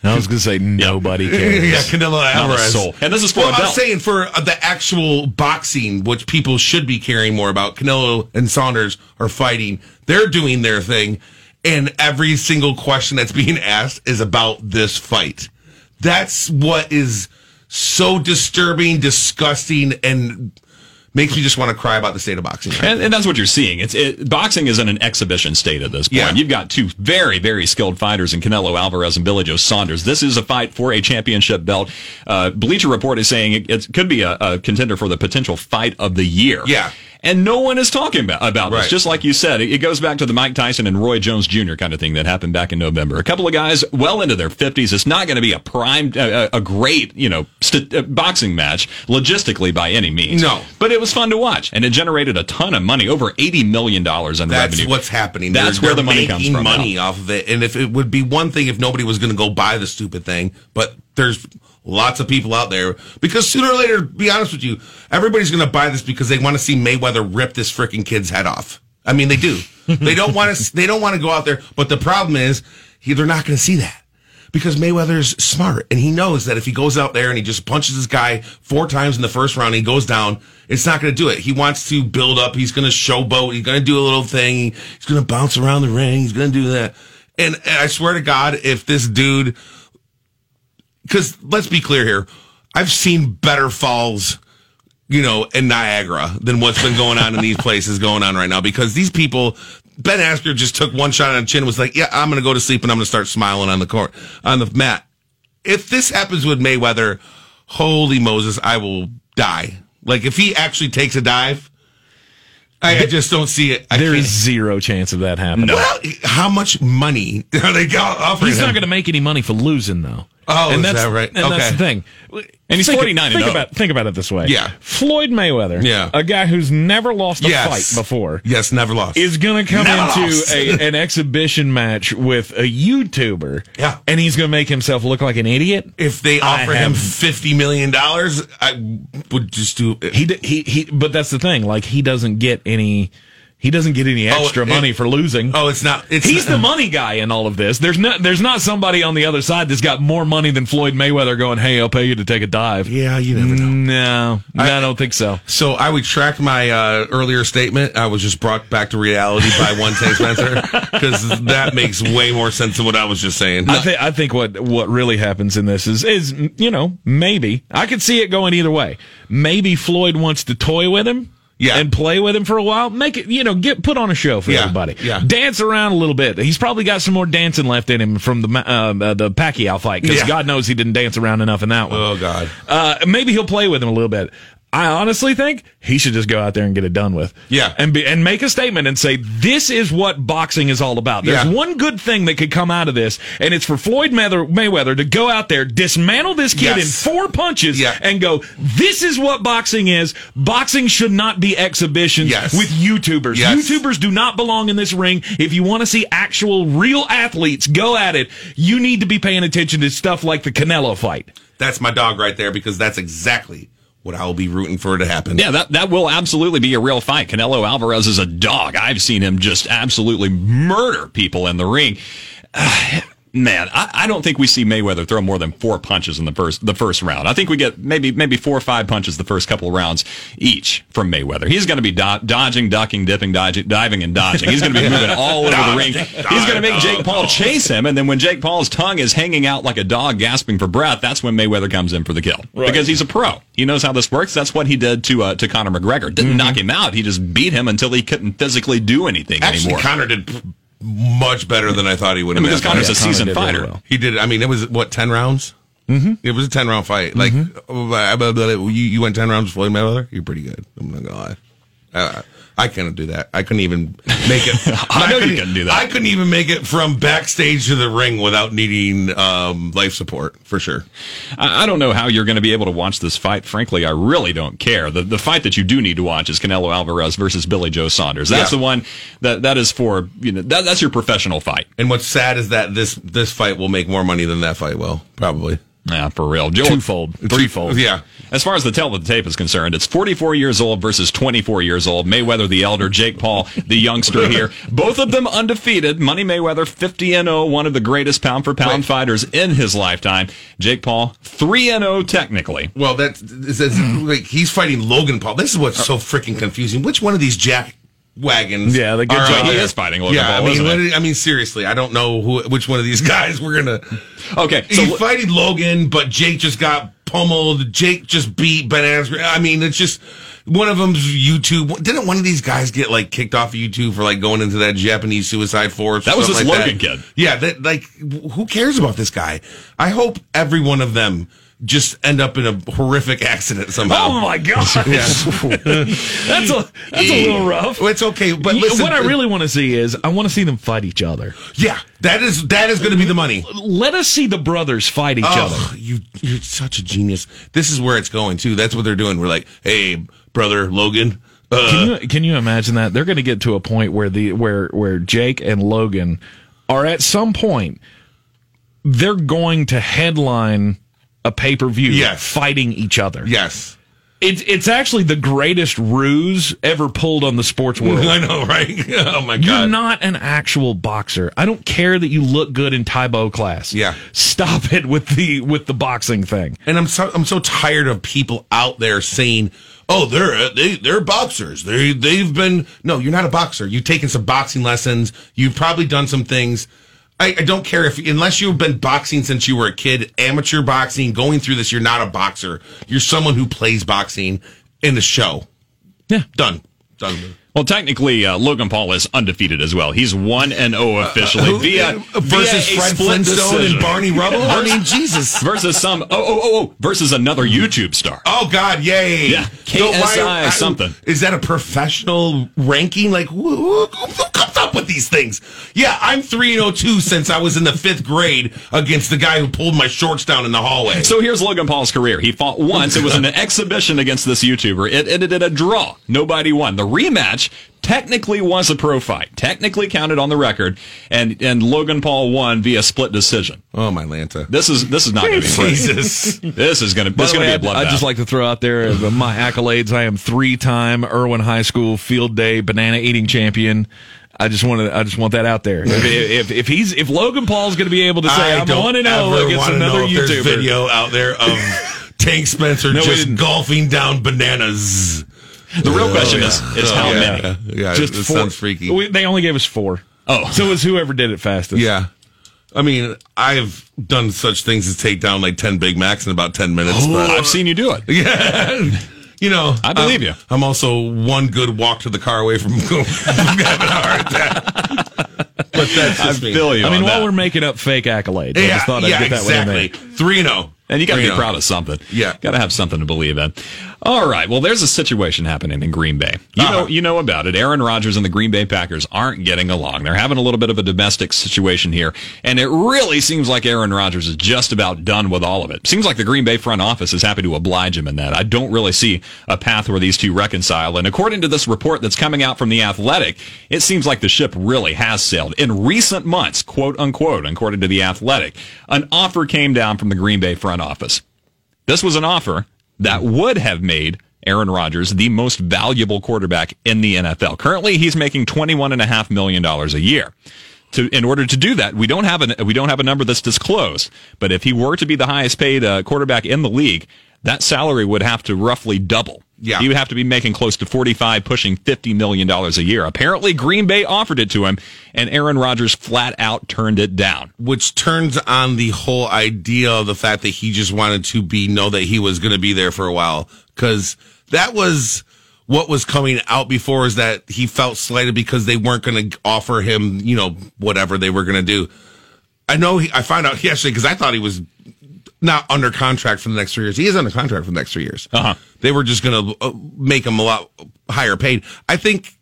I was going to say, nobody cares. yeah, Canelo Not a Alvarez. soul. And this is for well, a I'm saying for uh, the actual boxing, which people should be caring more about. Canelo and Saunders are fighting. They're doing their thing, and every single question that's being asked is about this fight. That's what is so disturbing, disgusting, and makes me just want to cry about the state of boxing. right And, and that's what you're seeing. It's it, boxing is in an exhibition state at this point. Yeah. You've got two very, very skilled fighters in Canelo Alvarez and Billy Joe Saunders. This is a fight for a championship belt. Uh, Bleacher Report is saying it, it could be a, a contender for the potential fight of the year. Yeah. And no one is talking about, about this. Just like you said, it, it goes back to the Mike Tyson and Roy Jones Jr. kind of thing that happened back in November. A couple of guys well into their 50s. It's not going to be a prime, uh, a great, you know, st- uh, boxing match logistically by any means. No. But it was fun to watch, and it generated a ton of money, over eighty million dollars in That's revenue. That's what's happening. That's They're- where the they're money comes from. Money now. off of it, and if it would be one thing if nobody was going to go buy the stupid thing, but there's lots of people out there because sooner or later, be honest with you, everybody's going to buy this because they want to see Mayweather rip this freaking kid's head off. I mean, they do. they don't want to. They don't want to go out there. But the problem is, he, they're not going to see that. Because Mayweather's smart and he knows that if he goes out there and he just punches this guy four times in the first round, and he goes down, it's not going to do it. He wants to build up. He's going to showboat. He's going to do a little thing. He's going to bounce around the ring. He's going to do that. And, and I swear to God, if this dude, because let's be clear here, I've seen better falls, you know, in Niagara than what's been going on in these places going on right now. Because these people, Ben Askren just took one shot on the chin, and was like, "Yeah, I'm going to go to sleep and I'm going to start smiling on the court on the mat." If this happens with Mayweather, holy Moses, I will die. Like if he actually takes a dive. I, I just don't see it. I There is zero chance of that happening. Well, how much money are they offering? He's not going to make any money for losing, though. Oh, and is that's, that right? And that's the thing. And he's Think- 49 and think 0. about think about it this way. Yeah. Floyd Mayweather, Yeah. a guy who's never lost a Yes. fight before, Yes, never lost. is going to come Never into a, an exhibition match with a YouTuber. Yeah. and he's going to make himself look like an idiot. if they offer him fifty million dollars, I would just do. it. He he he. But that's the thing. Like he doesn't get any. He doesn't get any extra it- money for losing. oh, it's not. It's He's the money guy in all of this. There's not there's not somebody on the other side that's got more money than Floyd Mayweather going, "Hey, I'll pay you to take a dive." Yeah, you never know. No, no, I, don't think so. So I retract my uh, earlier statement. I was just brought back to reality by one Tank Spencer because that makes way more sense than what I was just saying. I think I think what what really happens in this is is you know maybe I could see it going either way. Maybe Floyd wants to toy with him. Yeah. And play with him for a while. Make it, you know, get put on a show for Yeah, everybody. yeah. Dance around a little bit. He's probably got some more dancing left in him from the uh, uh, the Pacquiao fight because Yeah. God knows he didn't dance around enough in that one. oh God. Uh, maybe he'll play with him a little bit. I honestly think he should just go out there and get it done with. Yeah. And be, and make a statement and say, this is what boxing is all about. There's Yeah. one good thing that could come out of this, and it's for Floyd Mayweather, to go out there, dismantle this kid Yes. in four punches, Yeah. and go, this is what boxing is. Boxing should not be exhibitions Yes. with YouTubers. Yes. YouTubers do not belong in this ring. If you want to see actual real athletes go at it, you need to be paying attention to stuff like the Canelo fight. That's my dog right there because that's exactly what I will be rooting for to happen. Yeah, that, that will absolutely be a real fight. Canelo Alvarez is a dog. I've seen him just absolutely murder people in the ring. Uh, Man, I, I don't think we see Mayweather throw more than four punches in the first the first round. I think we get maybe maybe four or five punches the first couple of rounds each from Mayweather. He's going to be do- dodging, ducking, dipping, dodging, diving, and dodging. He's going to be moving all over the ring. He's going to make Jake Paul chase him, and then when Jake Paul's tongue is hanging out like a dog gasping for breath, that's when Mayweather comes in for the kill because he's a pro. He knows how this works. That's what he did to uh, to Conor McGregor. Didn't knock him out. He just beat him until he couldn't physically do anything Actually, anymore. Conor did much better than I thought he would. I mean, because Conor's fight. a seasoned really fighter. well. He did. I mean, it was what ten rounds. Mm-hmm. It was a ten round fight. Like you, you went ten rounds with Floyd Mayweather. You're pretty good. I'm not gonna lie. Uh, I couldn't do that. I couldn't even make it. I know you couldn't- couldn't do that. I couldn't even make it from backstage to the ring without needing um, life support for sure. I I don't know how you're going to be able to watch this fight. Frankly, I really don't care. The the fight that you do need to watch is Canelo Alvarez versus Billy Joe Saunders. That's Yeah. the one that that is for you know that, that's your professional fight. And what's sad is that this this fight will make more money than that fight will probably. Yeah, for real. Twofold, threefold. Yeah. As far as the tale of the tape is concerned, it's 44 years old versus 24 years old. Mayweather the elder, Jake Paul the youngster here. Both of them undefeated. Money Mayweather 50 and 0, one of the greatest pound for pound fighters in his lifetime. Jake Paul 3 and 0 technically. Well, that's it's, like he's fighting Logan Paul. This is what's so freaking confusing. Which one of these jack wagons? Yeah, the good are job. He is fighting Logan yeah, Paul, I mean? I mean, seriously, I don't know who, which one of these guys we're gonna. Okay, so he's fighting Logan, but Jake just got pummeled. Jake just beat Ben Askren. I mean, it's just one of them's YouTube. Didn't one of these guys get like kicked off of YouTube for like going into that Japanese suicide force? That was this like Logan that? kid. Yeah, that like who cares about this guy? I hope every one of them just end up in a horrific accident somehow. Oh my gosh, that's a that's a little rough. It's okay, but listen, what I really want to see is I want to see them fight each other. yeah, that is that is going to be the money. Let us see the brothers fight each other. Oh, you you're such a genius. This is where it's going too. That's what they're doing. We're like, hey, brother Logan. Uh, Can you can you imagine that they're going to get to a point where the where where Jake and Logan are at some point they're going to headline a pay per view Yes. fighting each other. yes, It's it's actually the greatest ruse ever pulled on the sports world. I know, right? oh my god. You're not an actual boxer. I don't care that you look good in Tae Bo class. Yeah. Stop it with the with the boxing thing. and I'm so I'm so tired of people out there saying, "Oh, they're they they're boxers. They they've been no, you're not a boxer. You've taken some boxing lessons. You've probably done some things." I, I don't care if unless you've been boxing since you were a kid, amateur boxing, going through this, you're not a boxer. You're someone who plays boxing in the show. Yeah. Done. Done. Well, technically, uh, Logan Paul is undefeated as well. He's one and zero officially via versus via Fred Flintstone decision. and Barney Rubble. I mean, Jesus. versus some oh oh oh oh versus another YouTube star. Oh God, yay! Yeah, KSI something. Is that a professional ranking? Like who, who, who comes up with these things? Yeah, I'm three and two since I was in the fifth grade against the guy who pulled my shorts down in the hallway. So here's Logan Paul's career. He fought once. It was an exhibition against this YouTuber. It ended in a draw. Nobody won. The rematch technically was a pro fight. Technically counted on the record, and and Logan Paul won via split decision. oh my Lanta, This is this is not going to be pretty. Jesus! This is going to By this going way, to be a I'd, bloodbath. I'd just like to throw out there uh, my accolades. I am three-time Erwin High School Field Day banana eating champion. I just want to. I just want that out there. If, if, if he's if Logan Paul's going to be able to say I I'm don't one and zero ever against another know if there's YouTuber, video out there of Tank Spencer No, just golfing down bananas. the real oh, question yeah. is is Oh, how yeah. many. Yeah, just it sounds freaky. We- they only gave us four. Oh. so it was whoever did it fastest. Yeah. I mean, I've done such things as take down like 10 Big Macs in about 10 minutes. but, I've seen you do it. yeah. You know, I believe I'm- you. I'm also one good walk to the car away from, from having a heart attack. But that's I just me. feel you. I mean, while that. we're making up fake accolades, I just thought I'd yeah, get that one in exactly. there. 3 and 0. And you got to be 3-0. proud of something. Yeah. Got to have something to believe in. All right. Well, there's a situation happening in Green Bay. You know, Uh-huh. you know about it. Aaron Rodgers and the Green Bay Packers aren't getting along. They're having a little bit of a domestic situation here, and it really seems like Aaron Rodgers is just about done with all of it. Seems like the Green Bay front office is happy to oblige him in that. I don't really see a path where these two reconcile. And according to this report that's coming out from the Athletic, it seems like the ship really has sailed in recent months, quote unquote, according to the Athletic. An offer came down from the Green Bay front office. This was an offer that would have made Aaron Rodgers the most valuable quarterback in the NFL. Currently, he's making $21.5 million a year. To, in order to do that, we don't have a we don't have a number that's disclosed. But if he were to be the highest paid uh, quarterback in the league, that salary would have to roughly double. Yeah. he would have to be making close to forty five, pushing fifty million dollars a year. Apparently, Green Bay offered it to him, and Aaron Rodgers flat out turned it down. which turns on the whole idea of the fact that he just wanted to be know that he was going to be there for a while because that was what was coming out before is that he felt slighted because they weren't going to offer him you know whatever they were going to do i know he, i found out yesterday because i thought he was not under contract for the next three years he is under contract for the next three years Uh-huh. they were just going to uh, make him a lot higher paid i think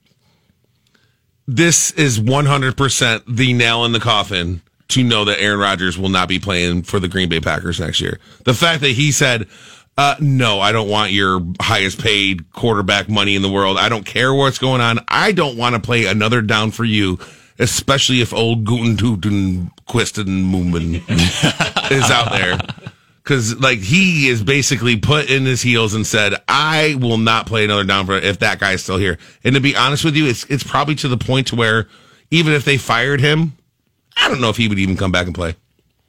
this is 100% the nail in the coffin to know that Aaron Rodgers will not be playing for the Green Bay Packers next year. The fact that he said, uh, no, I don't want your highest paid quarterback money in the world. I don't care what's going on. I don't want to play another down for you, especially if old Guten Tuten Quisten Moomin is out there. Cause like he is basically put in his heels and said, I will not play another down for if that guy's still here. And to be honest with you, it's it's probably to the point to where even if they fired him, I don't know if he would even come back and play.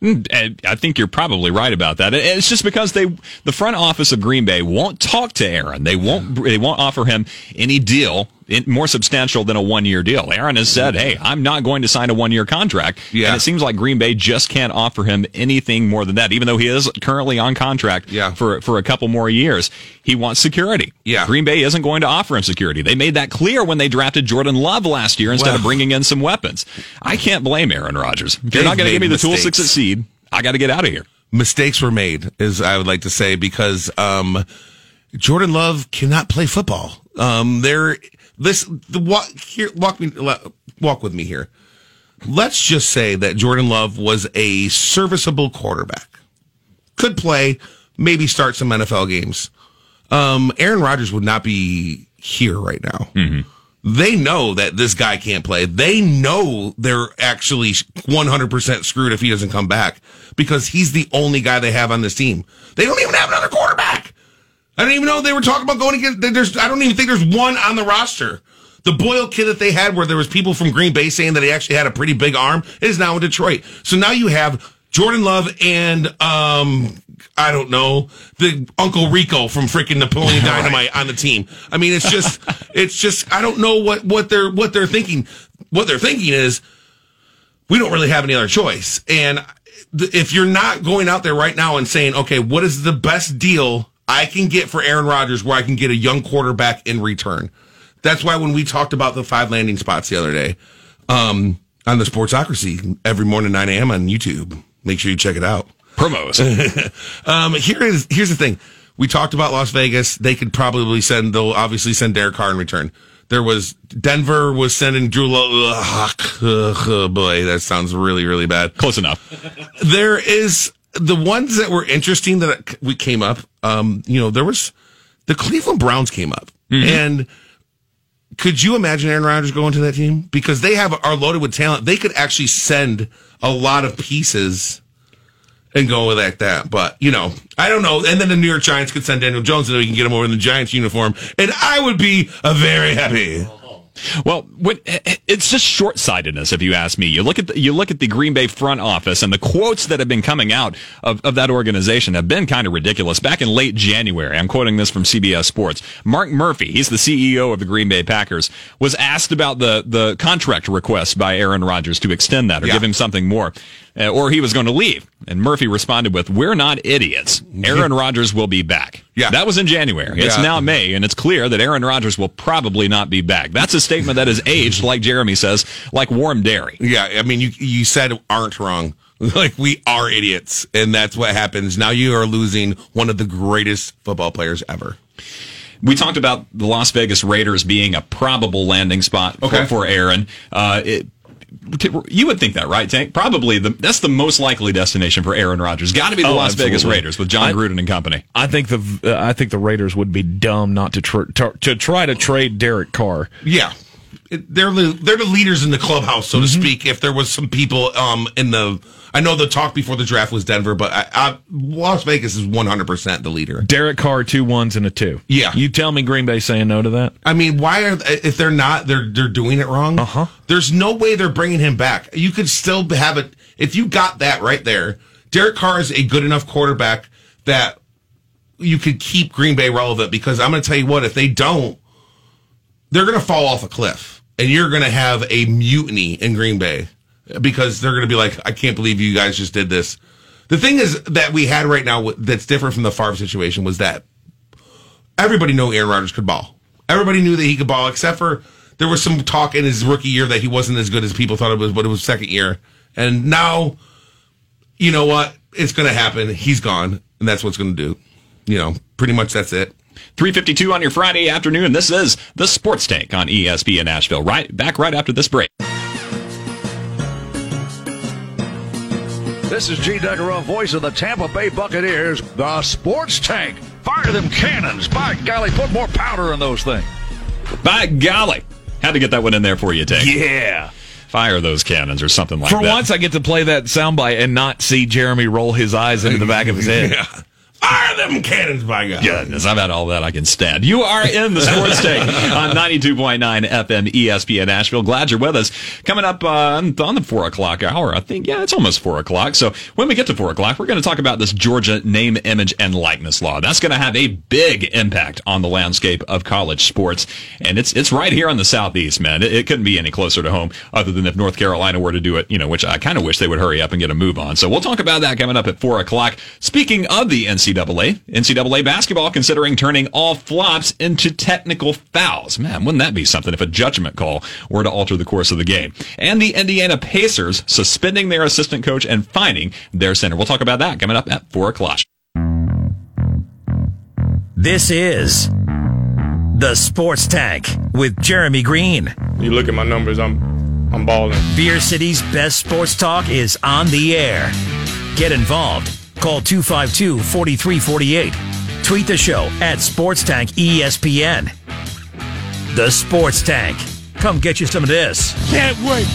And I think you're probably right about that. It's just because they, the front office of Green Bay won't talk to Aaron. They won't, they won't offer him any deal more substantial than a one year deal. Aaron has said, "Hey, I'm not going to sign a one year contract." Yeah. And it seems like Green Bay just can't offer him anything more than that, even though he is currently on contract Yeah. for for a couple more years. He wants security. Yeah. Green Bay isn't going to offer him security. They made that clear when they drafted Jordan Love last year instead of bringing in some weapons. I can't blame Aaron Rodgers. If you're not going to give me the tools to succeed, I got to get out of here. Mistakes were made, as I would like to say, because um, Jordan Love cannot play football. Um, there, this the walk here. Walk me, walk with me here. Let's just say that Jordan Love was a serviceable quarterback, could play, maybe start some NFL games. Um, Aaron Rodgers would not be here right now. They know that this guy can't play. They know they're actually 100% screwed if he doesn't come back because he's the only guy they have on this team. They don't even have another quarterback. I didn't even know they were talking about going against. There's, I don't even think there's one on the roster. The Boyle kid that they had, where there was people from Green Bay saying that he actually had a pretty big arm, is now in Detroit. So now you have Jordan Love and um, I don't know the Uncle Rico from freaking Napoleon Dynamite on the team. I mean, it's just, it's just, I don't know what what they're what they're thinking. What they're thinking is we don't really have any other choice. And if you're not going out there right now and saying, okay, what is the best deal I can get for Aaron Rodgers where I can get a young quarterback in return? That's why when we talked about the five landing spots the other day um, on the Sportsocracy every morning 9 a.m. on YouTube, make sure you check it out. Promos. Um, here is here's the thing. We talked about Las Vegas. They could probably send. They'll obviously send Derek Carr in return. There was Denver was sending Drew. Lo- Ugh, oh boy, that sounds really really bad. Close enough. There is the ones that were interesting that we came up. Um, you know, there was the Cleveland Browns came up, and could you imagine Aaron Rodgers going to that team because they have are loaded with talent? They could actually send a lot of pieces and go with like that. But you know, I don't know. And then the New York Giants could send Daniel Jones, and we can get him over in the Giants uniform, and I would be a very happy. Well, when, eh, eh, it's just short sightedness, if you ask me. You look at the, you look at the Green Bay front office, and the quotes that have been coming out of, of that organization have been kind of ridiculous. Back in late January, I'm quoting this from CBS Sports. Mark Murphy, he's the CEO of the Green Bay Packers, was asked about the the contract request by Aaron Rodgers to extend that or Yeah. give him something more, or he was going to leave. And Murphy responded with, "We're not idiots. Aaron Rodgers will be back." Yeah. that was in January. It's Yeah. now May, and it's clear that Aaron Rodgers will probably not be back. That's a statement that has aged, like Jeremy says, like warm dairy. Yeah, I mean, you you said aren't wrong. Like we are idiots, and that's what happens. Now you are losing one of the greatest football players ever. We talked about the Las Vegas Raiders being a probable landing spot for, Okay. for Aaron. Uh, it, you would think that, right, Tank? Probably the that's the most likely destination for Aaron Rodgers. Got to be the Oh, Las Vegas. Raiders with John I- Gruden and company. I think the uh, I think the Raiders would be dumb not to tr- to, to try to trade Derek Carr. Yeah, they're the they're the leaders in the clubhouse, so to speak. If there was some people um in the, I know the talk before the draft was Denver, but I, I, Las Vegas is one hundred percent the leader. Derek Carr, two ones and a two. Yeah. you tell me Green Bay saying no to that? I mean, why are if they're not they're they're doing it wrong? Uh Uh-huh. There's no way they're bringing him back. You could still have it if you got that right there. Derek Carr is a good enough quarterback that you could keep Green Bay relevant because I'm going to tell you what, if they don't, they're going to fall off a cliff and you're going to have a mutiny in Green Bay because they're going to be like, I can't believe you guys just did this. The thing is that we had right now that's different from the Favre situation was that everybody knew Aaron Rodgers could ball. Everybody knew that he could ball, except for there was some talk in his rookie year that he wasn't as good as people thought it was, but it was second year. And now, you know what? It's going to happen. He's gone, and that's what's going to do. You know, pretty much that's it. 352 on your Friday afternoon. This is the Sports Tank on ESPN Asheville. Right back right after this break. This is Gene Deckerhoff, voice of the Tampa Bay Buccaneers, the Sports Tank. Fire them cannons. By golly, put more powder in those things. By golly, had to get that one in there for you, Tank. Yeah. Fire those cannons or something like For that. For once, I get to play that soundbite and not see Jeremy roll his eyes into the back of his head. Fire them cannons, by God. Goodness, I've had all that I can stand. You are in the Sports Tank on 92.9 FM ESPN Asheville. Glad you're with us. Coming up uh, on the 4 o'clock hour, I think, yeah, it's almost 4 o'clock. So when we get to 4 o'clock, we're going to talk about this Georgia name, image, and likeness law. That's going to have a big impact on the landscape of college sports. And it's it's right here on the Southeast, man. It, it couldn't be any closer to home other than if North Carolina were to do it, you know, which I kind of wish they would hurry up and get a move on. So we'll talk about that coming up at 4 o'clock. Speaking of the NCAA, NCAA basketball considering turning all flops into technical fouls. Man, wouldn't that be something if a judgment call were to alter the course of the game? And the Indiana Pacers suspending their assistant coach and fining their center. We'll talk about that coming up at 4 o'clock. This is the Sports Tank with Jeremy Green. You look at my numbers, I'm I'm balling. Beer City's best sports talk is on the air. Get involved. Call 252 4348. Tweet the show at Sports Tank ESPN. The Sports Tank. Come get you some of this. Can't wait.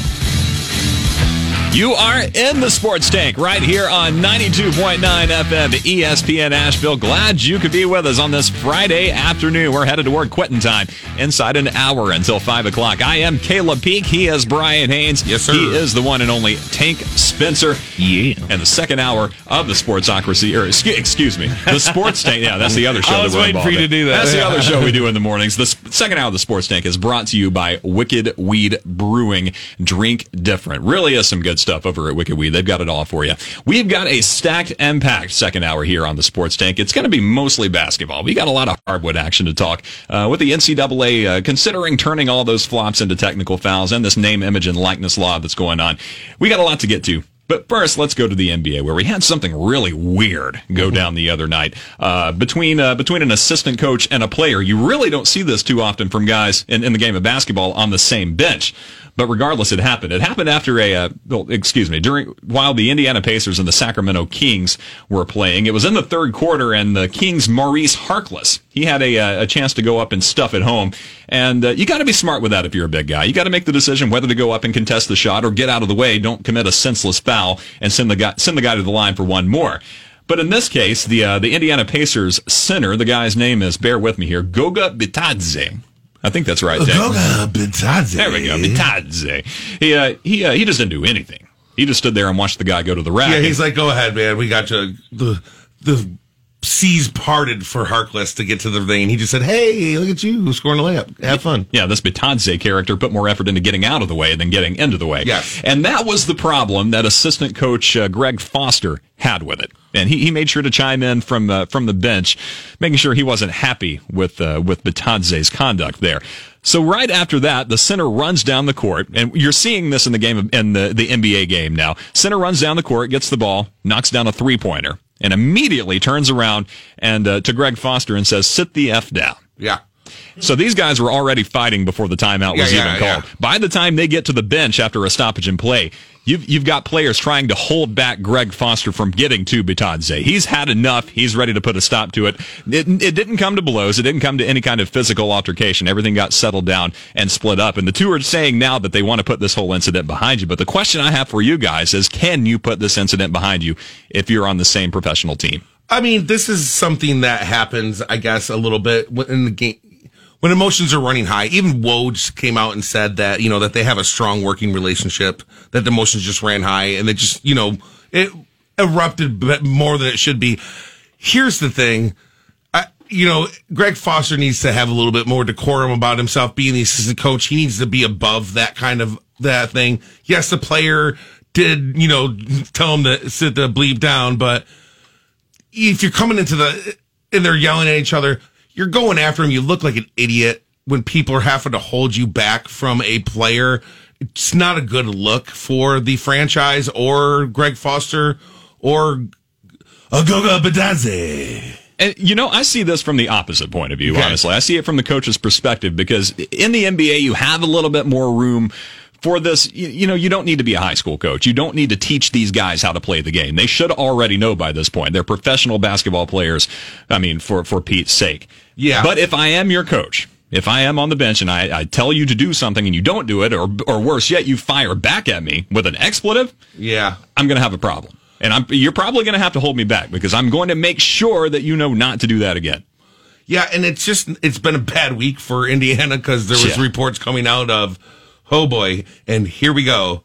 You are in the Sports Tank right here on 92.9 FM ESPN Asheville. Glad you could be with us on this Friday afternoon. We're headed toward quitting time inside an hour until 5 o'clock. I am Caleb Peak. He is Brian Haynes. Yes, sir. He is the one and only Tank Spencer. Yeah. And the second hour of the Sportsocracy, or excuse, excuse me, the Sports Tank. Yeah, that's the other show I was that we're waiting for you in. to do that. That's the other show we do in the mornings. The second hour of the Sports Tank is brought to you by Wicked Weed Brewing. Drink different. Really is some good stuff. Stuff over at Wicked Weed. They've got it all for you. We've got a stacked and packed second hour here on the Sports Tank. It's going to be mostly basketball. We got a lot of hardwood action to talk uh, with the NCAA uh, considering turning all those flops into technical fouls and this name, image, and likeness law that's going on. We got a lot to get to. But first, let's go to the NBA, where we had something really weird go down the other night uh, between uh, between an assistant coach and a player. You really don't see this too often from guys in, in the game of basketball on the same bench. But regardless, it happened. It happened after a, uh, well, excuse me, during while the Indiana Pacers and the Sacramento Kings were playing. It was in the third quarter, and the Kings' Maurice Harkless he had a, uh, a chance to go up and stuff at home. And uh, you got to be smart with that if you're a big guy. You got to make the decision whether to go up and contest the shot or get out of the way. Don't commit a senseless foul and send the guy send the guy to the line for one more. But in this case, the uh, the Indiana Pacers center, the guy's name is bear with me here, Goga Bitadze. I think that's right. Goga Bitadze. There we go, Bitadze. He uh, he uh, he just didn't do anything. He just stood there and watched the guy go to the rack. Yeah, he's like, go ahead, man. We got you. The the seas parted for Harkless to get to the thing. He just said, "Hey, look at you scoring a layup. Have fun." Yeah, this Bitadze character put more effort into getting out of the way than getting into the way. Yes. And that was the problem that assistant coach uh, Greg Foster had with it. And he, he made sure to chime in from uh, from the bench, making sure he wasn't happy with uh, with Bitadze's conduct there. So right after that, the center runs down the court, and you're seeing this in the game of, in the, the NBA game now. Center runs down the court, gets the ball, knocks down a three pointer, and immediately turns around and uh, to Greg Foster and says, "Sit the f down." Yeah. So these guys were already fighting before the timeout was Yeah, yeah, even called. yeah. By the time they get to the bench after a stoppage in play, you've you've got players trying to hold back Greg Foster from getting to Bitadze. He's had enough. He's ready to put a stop to it. It, it didn't come to blows. It didn't come to any kind of physical altercation. Everything got settled down and split up. And the two are saying now that they want to put this whole incident behind you. But the question I have for you guys is, can you put this incident behind you if you're on the same professional team? I mean, this is something that happens, I guess, a little bit in the game. When emotions are running high, even Woj came out and said that, you know, that they have a strong working relationship, that the emotions just ran high and they just, you know, it erupted more than it should be. Here's the thing. You know, Greg Foster needs to have a little bit more decorum about himself being the assistant coach. He needs to be above that kind of, that thing. Yes, the player did, you know, tell him to sit the bleep down, but if you're coming into the and they're yelling at each other, you're going after him. You look like an idiot when people are having to hold you back from a player. It's not a good look for the franchise or Greg Foster or Agoga Bitadze. And you know, I see this from the opposite point of view, Okay. honestly. I see it from the coach's perspective because in the NBA, you have a little bit more room for this. You, you know, you don't need to be a high school coach. You don't need to teach these guys how to play the game. They should already know by this point. They're professional basketball players. I mean, for, for Pete's sake. Yeah. But if I am your coach, if I am on the bench and I, I tell you to do something and you don't do it, or, or worse yet, you fire back at me with an expletive, Yeah. I'm going to have a problem. And I'm, you're probably going to have to hold me back because I'm going to make sure that you know not to do that again. Yeah, and it's just it's been a bad week for Indiana because there was Yeah. reports coming out of oh boy, and here we go.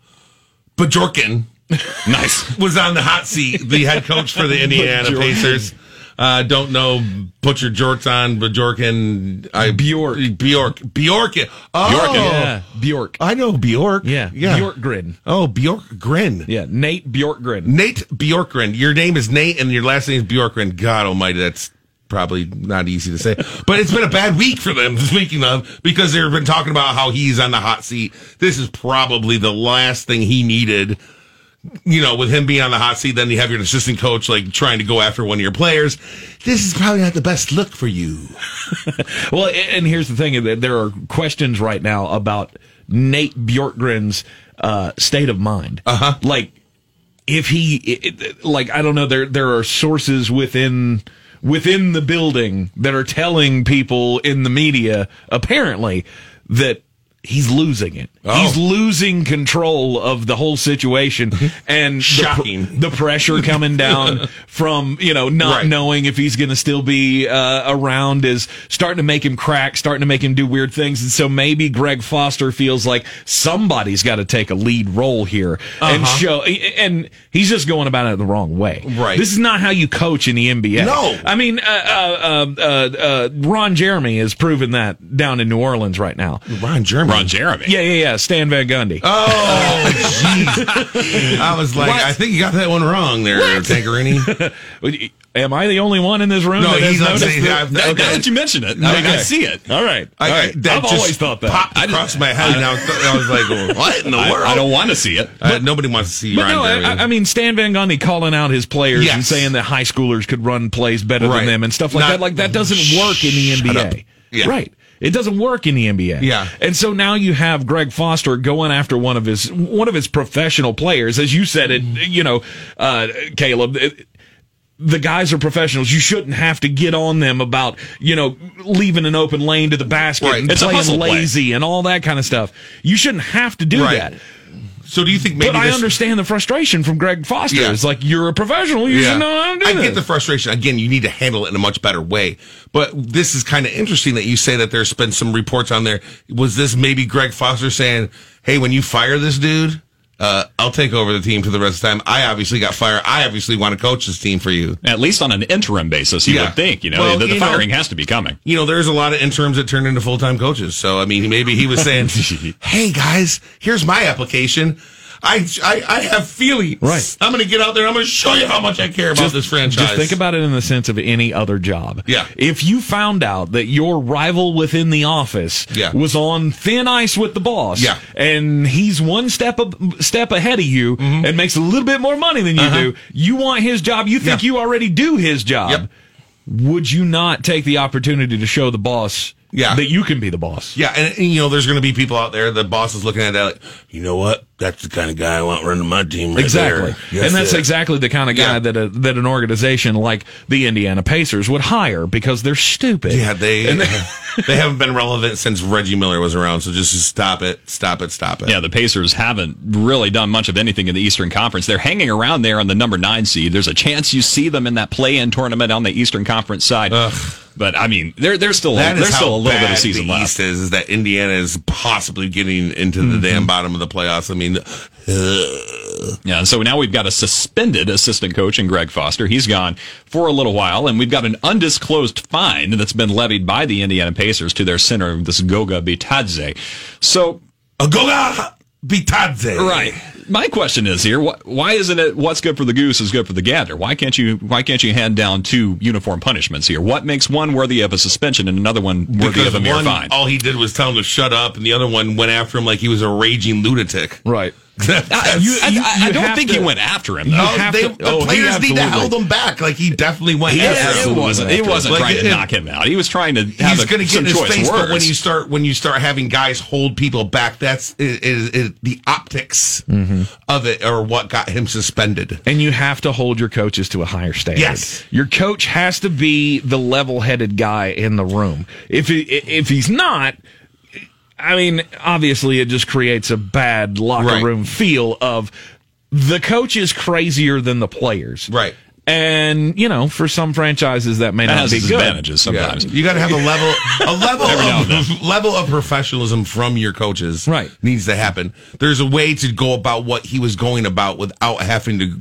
Bajorkin Nice. was on the hot seat, the head coach for the Indiana Bajorkin. Pacers. Uh, don't know, put your jorts on, Bajorkin. I, Bjork. Bjork. Bjork. Oh, Bjork, Yeah, Bjork. I know Bjork. Yeah, Yeah. Bjorkgren. Oh, Bjork Grin. Yeah, Nate Bjorkgren. Nate Bjorkgren. Your name is Nate and your last name is Bjorkgren. God almighty, that's probably not easy to say. But it's been a bad week for them, speaking of, because they've been talking about how he's on the hot seat. This is probably the last thing he needed. You know, with him being on the hot seat, then you have your assistant coach like trying to go after one of your players. This is probably not the best look for you. Well, and here's the thing: that there are questions right now about Nate Bjorkgren's uh, state of mind. Uh huh. Like, if he, it- like, I don't know, there there are sources within within the building that are telling people in the media, apparently, that he's losing it. Oh. He's losing control of the whole situation, and the Shocking. The, pressure coming down from you know not Right. knowing if he's going to still be uh, around is starting to make him crack, starting to make him do weird things, and so maybe Greg Foster feels like somebody's got to take a lead role here and show. And he's just going about it the wrong way. Right. This is not how you coach in the NBA. No. I mean, uh, uh, uh, uh, Ron Jeremy has proven that down in New Orleans right now. Ron Jeremy. Ron Jeremy. Yeah, yeah, yeah. Stan Van Gundy. Oh, jeez. I was like, What? I think you got that one wrong there, Tankerini. Am I the only one in this room No, that he's not noticed saying that? Now that you mention it, I, mean, I see it. All right. I, All right. that I've just always thought that. Popped across my head. Now I was like, well, what in the I, world? I don't want to see it. Uh, nobody wants to see But Ron no, Jeremy. I, I mean Stan Van Gundy calling out his players and saying that high schoolers could run plays better Right. than them and stuff like Not- that. Like that doesn't work in the NBA. Yeah. Right. It doesn't work in the NBA. Yeah. And so now you have Greg Foster going after one of his one of his professional players, as you said it. You know, uh, Caleb. it- the guys are professionals. You shouldn't have to get on them about, you know, leaving an open lane to the basket Right. and It's playing hustle play. lazy and all that kind of stuff. You shouldn't have to do Right. that. So do you think maybe But I this, understand the frustration from Greg Foster. Yeah. It's like you're a professional. You should know how to do it. I this. get the frustration. Again, you need to handle it in a much better way. But this is kind of interesting that you say that there's been some reports on there. Was this maybe Greg Foster saying, "Hey, when you fire this dude, uh, I'll take over the team for the rest of the time. I obviously got fired. I obviously want to coach this team for you." At least on an interim basis, you Yeah. would think. You know, Well, the, the you know- firing has to be coming. You know, there's a lot of interims that turn into full time coaches. So, I mean, maybe he was saying, "Hey guys, here's my application." I, I, I have feelings. Right. I'm going to get out there. I'm going to show you how much I care about this franchise. Just think about it in the sense of any other job. Yeah. If you found out that your rival within the office Yeah. was on thin ice with the boss, Yeah. and he's one step a, step ahead of you Mm-hmm. and makes a little bit more money than you do, you want his job. You think Uh-huh. Yeah. you already do his job. Yep. Would you not take the opportunity to show the boss Yeah. that you can be the boss? Yeah, and, and, you know, there's going to be people out there. The boss is looking at that like, you know what? That's the kind of guy I want running my team. Right Exactly, there. Yes, and that's sir. exactly the kind of guy Yeah. that a, that an organization like the Indiana Pacers would hire because they're stupid. Yeah, they And they, haven't been relevant since Reggie Miller was around. So just stop it, stop it, stop it. Yeah, the Pacers haven't really done much of anything in the Eastern Conference. They're hanging around there on the number nine seed. There's a chance you see them in that play-in tournament on the Eastern Conference side. But I mean, there, there's still That is there's still a little bit of season the left. East is, is that Indiana is possibly getting into the damn mm-hmm. bottom of the playoffs. I mean, Uh, yeah, and so now we've got a suspended assistant coach in Greg Foster. He's gone for a little while, and we've got an undisclosed fine that's been levied by the Indiana Pacers to their center, this Goga Bitadze. So, Goga Bitadze. right. My question is here: wh- Why isn't it what's good for the goose is good for the gander? Why can't you Why can't you hand down two uniform punishments here? What makes one worthy of a suspension and another one worthy Because of a mere one, fine? all he did was tell him to shut up, and the other one went after him like he was a raging lunatic. right. I, you- you- I- I don't think to- he went after him. Though. No, they, to- the oh, players need to hold him back. Like he definitely went Yeah, after it him. wasn't. It wasn't Like, trying to knock him out. He was trying to have He's a, going to get in his choice face, words. but when you start when you start having guys hold people back, that's is, is, is the optics Mm-hmm. Of it, or what got him suspended. And you have to hold your coaches to a higher standard. Yes. Your coach has to be the level-headed guy in the room. If he, if he's not, I mean, obviously it just creates a bad locker Right. room feel of the coach is crazier than the players. Right. And, you know, for some franchises that may that not has be its good. advantages sometimes. You got to have a level, a level Every now and of level of professionalism from your coaches. Right. needs to happen. There's a way to go about what he was going about without having to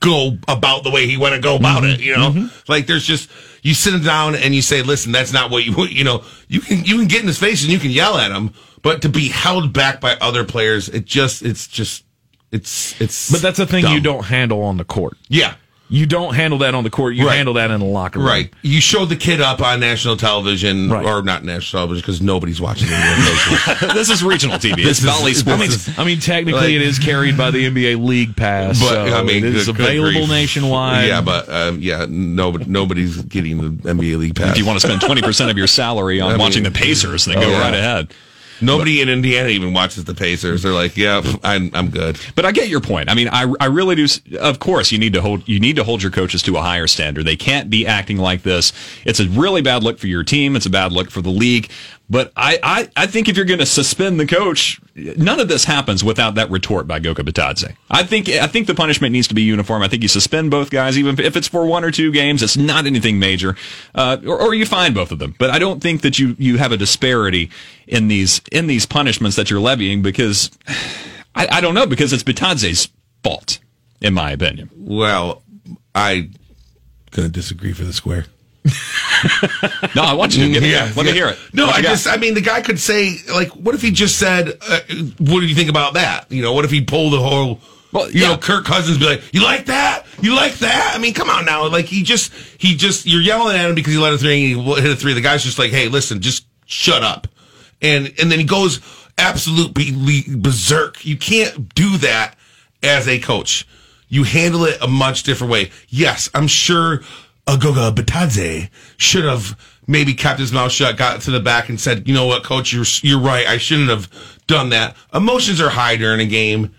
go about the way he went to go about Mm-hmm. it. You know, like there's just you sit him down and you say, "Listen, that's not what you you know." You can you can get in his face and you can yell at him, but to be held back by other players, it just it's just it's it's. But that's a thing you don't handle on the court. Yeah. You don't handle that on the court. You Right. handle that in the locker room. Right. You showed the kid up on national television, Right. or not national television, because nobody's watching it. this is regional TV. It's is- Valley I Sports. mean, I mean, technically, Like- it is carried by the NBA League Pass, but so I mean, it is available grief. nationwide. Yeah, but um, yeah, nobody, nobody's getting the NBA league pass. if you want to spend 20% of your salary on I mean- watching the Pacers, then go Oh, yeah. right ahead. Nobody in Indiana even watches the Pacers. They're like, yeah, I'm, I'm good. But I get your point. I mean, I, I really do. Of course, you need to hold you need to hold your coaches to a higher standard. They can't be acting like this. It's a really bad look for your team. It's a bad look for the league. But I, I, I think if you're going to suspend the coach, none of this happens without that retort by Goga Bitadze. I think I think the punishment needs to be uniform. I think you suspend both guys, even if it's for one or two games. It's not anything major, uh, or, or you fine both of them. But I don't think that you you have a disparity in these in these punishments that you're levying because I, I don't know because it's Bitadze's fault, in my opinion. Well, I gonna disagree for the square. No, I want you to. Give me, Yeah, let me hear it. No, What I just, I mean, the guy could say, like, what if he just said, uh, what do you think about that? You know, what if he pulled the whole, Well, you yeah. know, Kirk Cousins be like, you like that? You like that? I mean, come on now. Like, he just, he just, you're yelling at him because he let a three and he hit a three. The guy's just like, hey, listen, just shut up. And, and then he goes absolutely berserk. You can't do that as a coach. You handle it a much different way. Yes, I'm sure Agoga Bitadze should have maybe kept his mouth shut, got to the back, and said, "You know what, coach, you're you're right. I shouldn't have done that." Emotions are high during a game,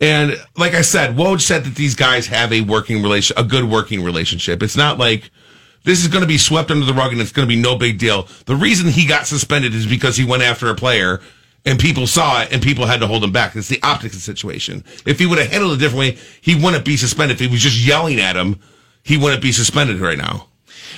and like I said, Woj said that these guys have a working relation, a good working relationship. It's not like this is going to be swept under the rug and it's going to be no big deal. The reason he got suspended is because he went after a player and people saw it and people had to hold him back. It's the optics of the situation. If he would have handled it a different way, he wouldn't be suspended. If he was just yelling at him, he wouldn't be suspended right now.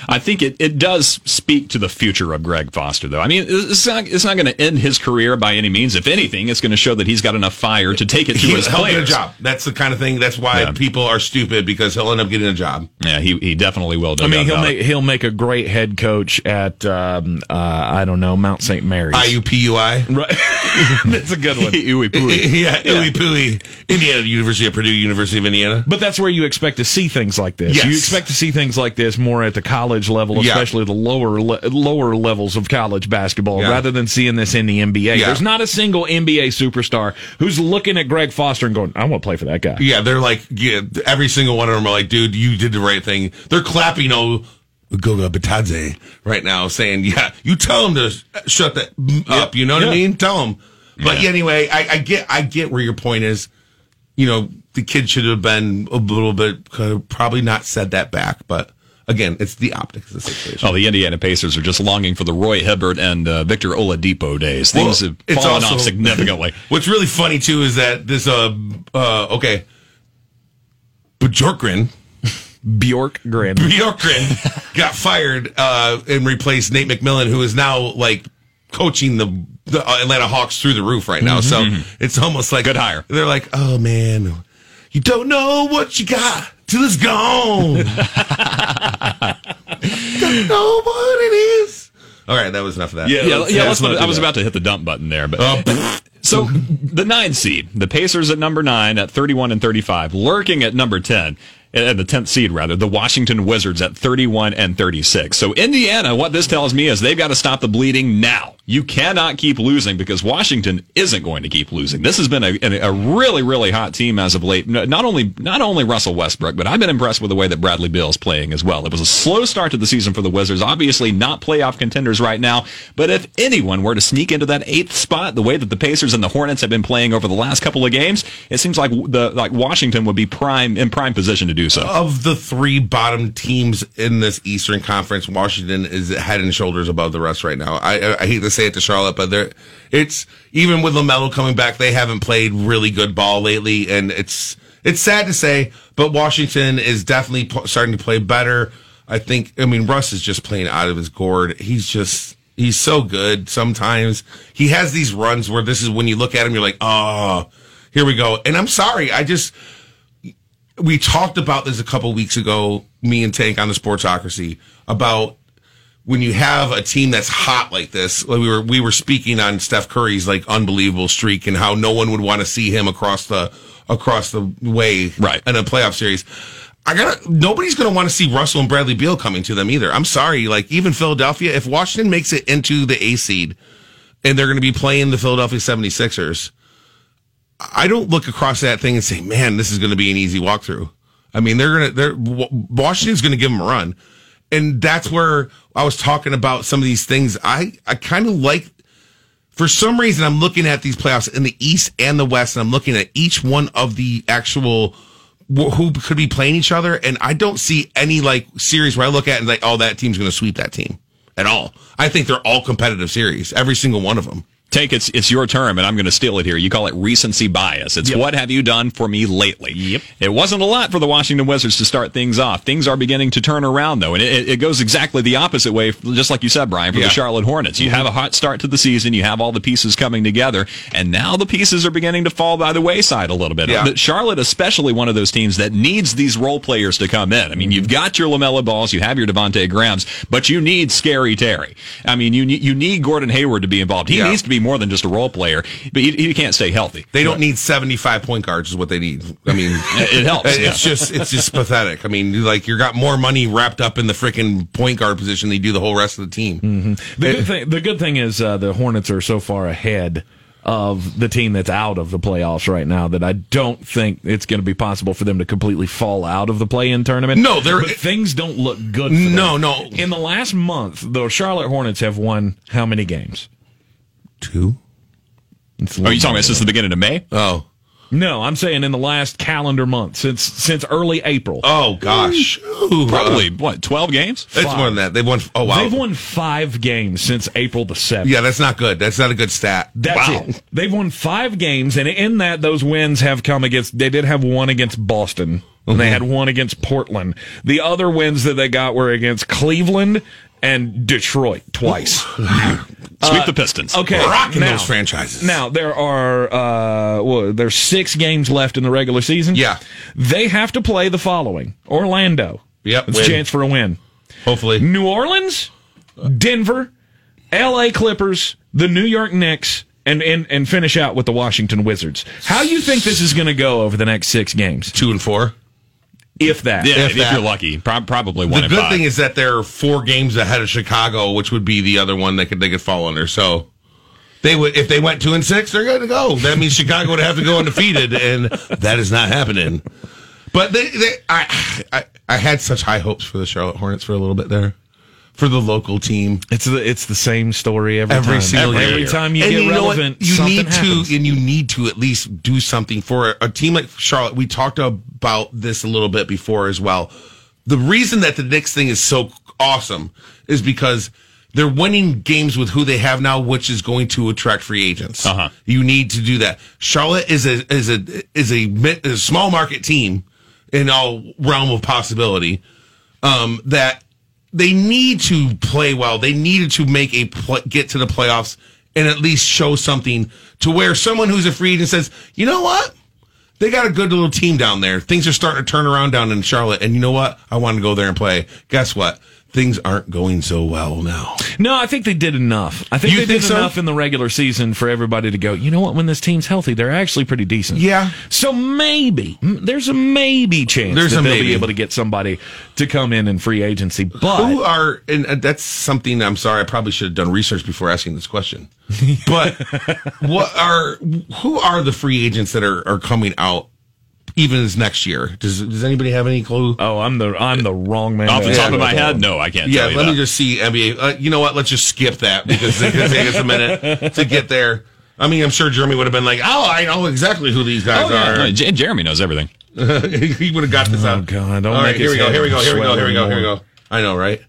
I think it, it does speak to the future of Greg Foster, though. I mean, it's not, it's not going to end his career by any means. If anything, it's going to show that he's got enough fire to take it to He, his he'll get a job. That's the kind of thing. That's why Yeah. people are stupid because he'll end up getting a job. Yeah, he, he definitely will. no I mean, he'll make it. he'll make a great head coach at um, uh, I don't know Mount St. Mary's. IUPUI. Right, that's a good one. Ooey pooey. yeah, Ooey Pooey. Indiana University of Purdue, University of Indiana. But that's where you expect to see things like this. Yes. You expect to see things like this more at the college level, Yeah. especially the lower le- lower levels of college basketball, Yeah. rather than seeing this in the NBA. Yeah. There's not a single NBA superstar who's looking at Greg Foster and going, "I want to play for that guy." Yeah, they're like, yeah, every single one of them are like, dude, you did the right thing. They're clapping, oh, Goga Bitadze right now, saying, yeah, you tell him to sh- shut that up. You know what I mean? Tell him. But anyway, I, I get, I get where your point is. You know, the kid should have been a little bit, could have probably not said that back, but again, it's the optics of the situation. Oh, the Indiana Pacers are just longing for the Roy Hibbert and uh, Victor Oladipo days. Things Well, have fallen also- off significantly. What's really funny too is that this, uh, uh, okay, Bjorkgren, Bjork Grin. Bjorkgren got fired uh, and replaced Nate McMillan, who is now like coaching the, the Atlanta Hawks through the roof right now. So it's almost like Good hire. They're like, oh man, you don't know what you got till it's gone. don't know what it is. All right, that was enough of that. Yeah. Yeah, yeah. let's let's- not I was about to hit the dump button there, but Uh. So the nine seed, the Pacers at number nine at 31 and 35, lurking at number 10, at the 10th seed rather, the Washington Wizards at 31 and 36. So Indiana, what this tells me is they've got to stop the bleeding now. You cannot keep losing because Washington isn't going to keep losing. This has been a, a really, really hot team as of late. Not only, not only Russell Westbrook, but I've been impressed with the way that Bradley Beal is playing as well. It was a slow start to the season for the Wizards. Obviously not playoff contenders right now, but if anyone were to sneak into that eighth spot, the way that the Pacers and the Hornets have been playing over the last couple of games, it seems like the like Washington would be prime in prime position to do so. of the three bottom teams in this Eastern Conference, Washington is head and shoulders above the rest right now. I, I, hate to say it to Charlotte, but they're it's even with LaMelo coming back, they haven't played really good ball lately, and it's it's sad to say, but Washington is definitely p- starting to play better. I think. I mean, Russ is just playing out of his gourd. He's just. He's so good. Sometimes he has these runs where this is when you look at him, you're like, oh, here we go. And I'm sorry, I just we talked about this a couple weeks ago, me and Tank on the Sportsocracy, about when you have a team that's hot like this. Like we were we were speaking on Steph Curry's like unbelievable streak and how no one would want to see him across the across the way Right. in a playoff series. I gotta nobody's gonna want to see Russell and Bradley Beal coming to them either. I'm sorry, like even Philadelphia, if Washington makes it into the A seed and they're gonna be playing the Philadelphia 76ers, I don't look across that thing and say, "Man, this is going to be an easy walkthrough." I mean, they're gonna, they're Washington's going to give them a run, and that's where I was talking about some of these things. I I kind of like, for some reason, I'm looking at these playoffs in the East and the West, and I'm looking at each one of the actual who could be playing each other, and I don't see any like series where I look at and like, oh, that team's going to sweep that team at all. I think they're all competitive series, every single one of them. Take it's it's your term, and I'm going to steal it here. You call it recency bias. It's Yep. what have you done for me lately? Yep. It wasn't a lot for the Washington Wizards to start things off. Things are beginning to turn around though, and it, it goes exactly the opposite way, just like you said, Brian, for Yeah. the Charlotte Hornets. You mm-hmm. have a hot start to the season. You have all the pieces coming together, and now the pieces are beginning to fall by the wayside a little bit. Yeah. Charlotte, especially one of those teams that needs these role players to come in. I mean, you've mm-hmm. got your LaMelo Balls, you have your Devonte' Grahams, but you need Scary Terry. I mean, you need, you need Gordon Hayward to be involved. He Yeah. needs to be more than just a role player, but he, he can't stay healthy. They don't need 75 point guards is what they need. I mean, It helps, It's yeah. just it's just pathetic. I mean, like you got more money wrapped up in the freaking point guard position than you do the whole rest of the team. The good thing, the good thing is uh, the Hornets are so far ahead of the team that's out of the playoffs right now that I don't think it's going to be possible for them to completely fall out of the play-in tournament. No, they're- things don't look good. For them. No, no. In the last month, the Charlotte Hornets have won how many games? Two. It's Are you talking about since the beginning of May? Oh. No, I'm saying in the last calendar month since since early April. Oh gosh. Ooh, Probably, uh, what, 12 games? it's more than that. They won. Oh wow. They've won five games since April the seventh. Yeah, that's not good. That's not a good stat. That's wow. it. They've won five games, and in that, those wins have come against. They did have one against Boston, and they had one against Portland. The other wins that they got were against Cleveland and Detroit twice. Sweep the Pistons. Okay, Rocking now, those franchises. Now there are uh, well, there's six games left in the regular season. Yeah. they have to play the following: Orlando. Yep, it's a chance for a win. Hopefully. New Orleans, Denver, L.A. Clippers, the New York Knicks, and, and, and finish out with the Washington Wizards. How you think this is going to go over the next six games? Two and four. If that. Yeah, If if, that. you're lucky. Prob- probably one The good five. thing is that they're four games ahead of Chicago, which would be the other one they could they could fall under. So they would if they went two and six, they're going to go. That means Chicago would have to go undefeated, and that is not happening. But they, they I, I I had such high hopes for the Charlotte Hornets for a little bit there, for the local team. It's the it's the same story every, Every time. single every, year. every time you And get what? relevant, you need happens. to, and you need to at least do something for a team like Charlotte. We talked about this a little bit before as well. The reason that the Knicks thing is so awesome is because they're winning games with who they have now, which is going to attract free agents. Uh-huh. You need to do that. Charlotte is a is a is a, mi- a small market team in all realm of possibility. Um, that they need to play well. They needed to make a get to the playoffs and at least show something to where someone who's a free agent says, you know what? They got a good little team down there. Things are starting to turn around down in Charlotte. And you know what? I want to go there and play. Guess what? Things aren't going so well now. No, I think they did enough. I think You they think did so? enough in the regular season for everybody to go, you know what, when this team's healthy, they're actually pretty decent. Yeah. So maybe, there's a maybe chance There's that a they'll maybe. be able to get somebody to come in in free agency. But who are, and uh, that's something I'm sorry, I probably should have done research before asking this question. But what are, who are the free agents that are, are coming out even as next year? Does, does anybody have any clue? oh, I'm the I'm the wrong man. Off the top ask of my head, no, I can't Yeah, tell you let that. me just see NBA. Uh, you know what? Let's just skip that because it's going to take us a minute to get there. I mean, I'm sure Jeremy would have been like, "Oh, I know exactly who these guys No, J- Jeremy knows everything. he would have got this out. Oh, God, don't All right, make here we go. Here we go. Here we go. Here we go. Here we go. I know, right?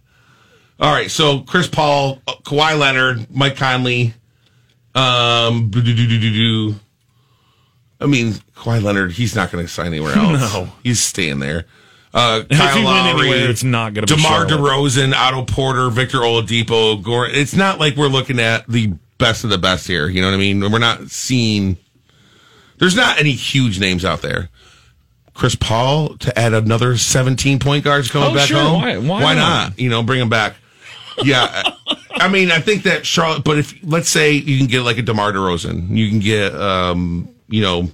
All right. So Chris Paul, uh, Kawhi Leonard, Mike Conley. Um. I mean, Kawhi Leonard, he's not going to sign anywhere else. No. he's staying there. Uh, Kyle Lowry, anywhere, it's not gonna be DeMar Charlotte. DeRozan, Otto Porter, Victor Oladipo, Gordon. It's not like we're looking at the best of the best here. You know what I mean? We're not seeing. There's not any huge names out there. Chris Paul to add another 17 point guards coming Oh, back sure. home. Why- why not? not? You know, bring him back. Yeah, I mean, I think that Charlotte. But if let's say you can get like a DeMar DeRozan, you can get, um, you know,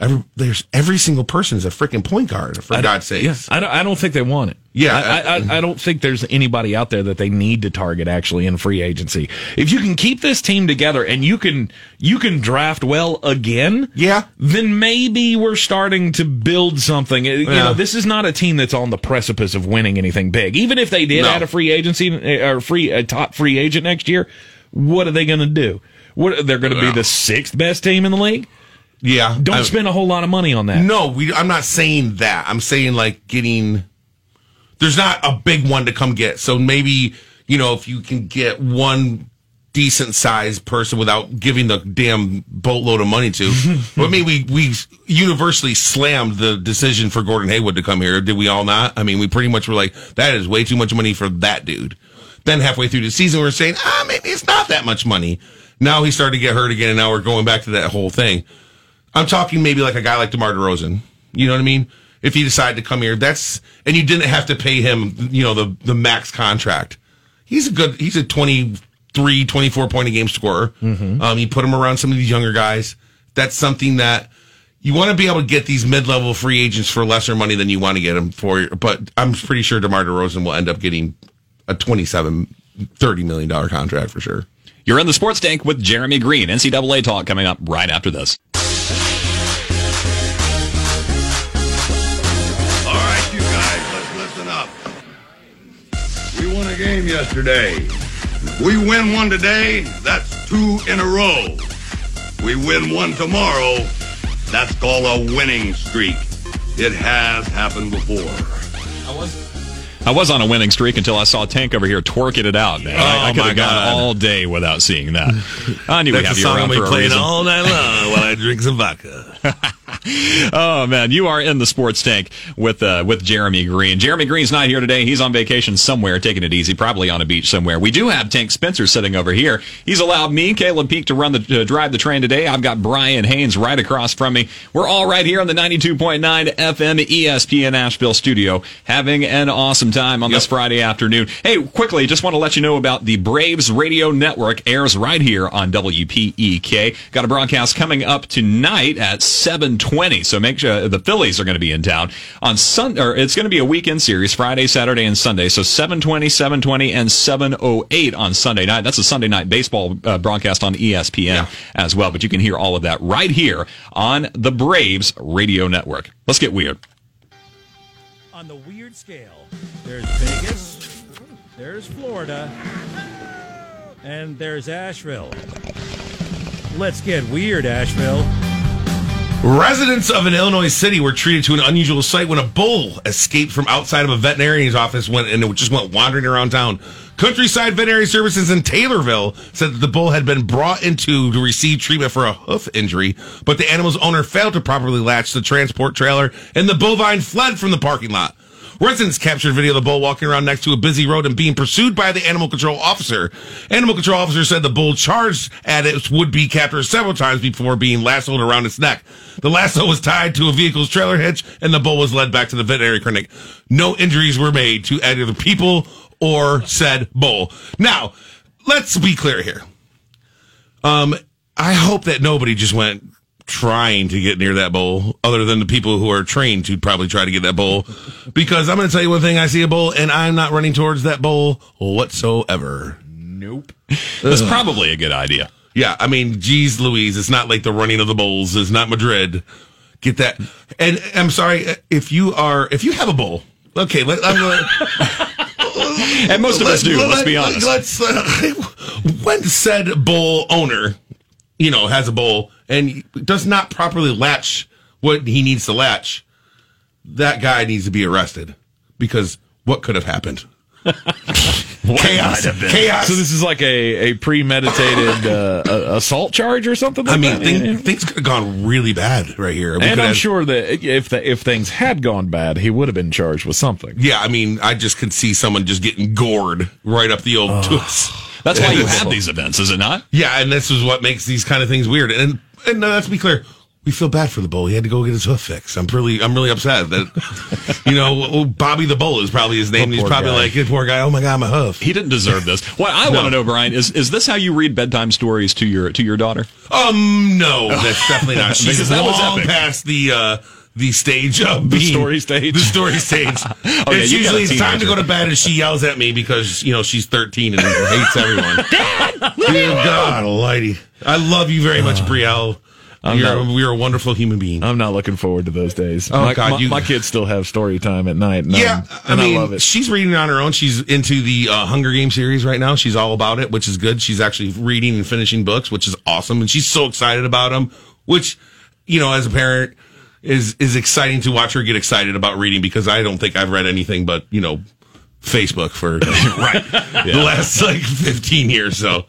every, there's every single person is a freaking point guard for God's sake. Yeah, I don't, I don't think they want it. Yeah, I, I, I don't think there's anybody out there that they need to target actually in free agency. If you can keep this team together and you can you can draft well again, Yeah. then maybe we're starting to build something. You Yeah. know, this is not a team that's on the precipice of winning anything big. Even if they did No. add a free agency uh, or free a top free agent next year, what are they going to do? What they're going to be the sixth best team in the league? Yeah, Don't I- spend a whole lot of money on that. No, we. I'm not saying that. I'm saying like getting. There's not a big one to come get. So maybe you know if you can get one decent sized person without giving the damn boatload of money to. I mean, we we universally slammed the decision for Gordon Hayward to come here. Did we all not? I mean, we pretty much were like, that is way too much money for that dude. Then halfway through the season, we are saying, ah, maybe it's not that much money. Now he started to get hurt again, and now we're going back to that whole thing. I'm talking maybe like a guy like DeMar DeRozan. You know what I mean? If he decided to come here, that's and you didn't have to pay him, you know, the the max contract. He's a good. He's a 23, 24 point a game scorer. Um, you put him around some of these younger guys. That's something that you want to be able to get these mid level free agents for lesser money than you want to get them for. But I'm pretty sure DeMar DeRozan will end up getting a 27, 30 million dollar contract for sure. You're in the sports tank with Jeremy Green. NCAA talk coming up right after this. Game yesterday. If we win one today, that's two in a row. We win one tomorrow, that's called a winning streak. It has happened before. I was I was on a winning streak until I saw Tank over here twerking it out, man. I, I Oh, could have gone all day without seeing that. I knew we'd have you around for a reason. All night long while I drink some vodka. Oh man, you are in the sports tank with uh, with Jeremy Green. Jeremy Green's not here today. He's on vacation somewhere, taking it easy, probably on a beach somewhere. We do have Tank Spencer sitting over here. He's allowed me, Caleb Peak, to run the uh, drive the train today. I've got Brian Haynes right across from me. We're all right here on the 92.9 FM ESPN Asheville studio, having an awesome time on this Friday afternoon. Hey, quickly, just want to let you know about the Braves Radio Network airs right here on WPEK. Got a broadcast coming up tonight at 7:20. So make sure the Phillies are going to be in town on Sun or it's going to be a weekend series Friday, Saturday and Sunday. So 7:20, 7:20 and 7:08 on Sunday night. That's a Sunday night baseball uh, broadcast on ESPN as well, but you can hear all of that right here on the Braves Radio Network. Let's get weird. On the weird scale, there's Vegas, there's Florida, and there's Asheville. Let's get weird, Asheville. Residents of an Illinois city were treated to an unusual sight when a bull escaped from outside of a veterinarian's office went, and it just went wandering around town. Countryside Veterinary Services in Taylorville said that the bull had been brought into to receive treatment for a hoof injury, but the animal's owner failed to properly latch the transport trailer, and the bovine fled from the parking lot. Residents captured video of the bull walking around next to a busy road and being pursued by the animal control officer. Animal control officer said the bull charged at its would-be captor several times before being lassoed around its neck. The lasso was tied to a vehicle's trailer hitch and the bull was led back to the veterinary clinic. No injuries were made to either the people or said bull. Now, let's be clear here. Um, I hope that nobody just went trying to get near that bowl other than the people who are trained to probably try to get that bowl because i'm going to tell you one thing i see a bowl and i'm not running towards that bowl whatsoever Nope. That's probably a good idea. yeah i mean geez louise it's not like the running of the bowls it's not madrid get that and i'm sorry if you are if you have a bowl okay let, And most of us do, let's be honest. Let's uh, when said bowl owner, you know, has a bowl and does not properly latch what he needs to latch, that guy needs to be arrested because what could have happened? chaos, chaos. So this is like a, a premeditated uh, assault charge or something. Like I mean, that? thing, things could have gone really bad right here. We and I'm have- sure that if the, if things had gone bad, he would have been charged with something. Yeah, I mean, I just could see someone just getting gored right up the old tooth. That's why you have these events, is it not? Yeah, and this is what makes these kind of things weird. And and uh, let's be clear, we feel bad for the bull. He had to go get his hoof fixed. I'm really I'm really upset that you know oh, Bobby the bull is probably his name. He's probably guy. like, poor guy. Oh my god, my hoof. He didn't deserve this. What I want to know, Brian, is is this how you read bedtime stories to your to your daughter? Um, no, that's definitely not. She's Because that was long epic. past the uh the stage of being, story stage? The story stage. yeah, it's you usually it's time to go to bed, and she yells at me because you know she's 13 and hates everyone. Dad, Dear God Almighty, I love you very much, Brielle. You're, not- you're a wonderful human being. I'm not looking forward to those days. Oh, my, God, my, you- my kids still have story time at night. And Yeah, I'm- I mean, I love it. she's reading on her own. She's into the uh, Hunger Games series right now. She's all about it, which is good. She's actually reading and finishing books, which is awesome, and she's so excited about them. Which, you know, as a parent, is is exciting to watch her get excited about reading because I don't think I've read anything but you know Facebook for right the last like 15 years. So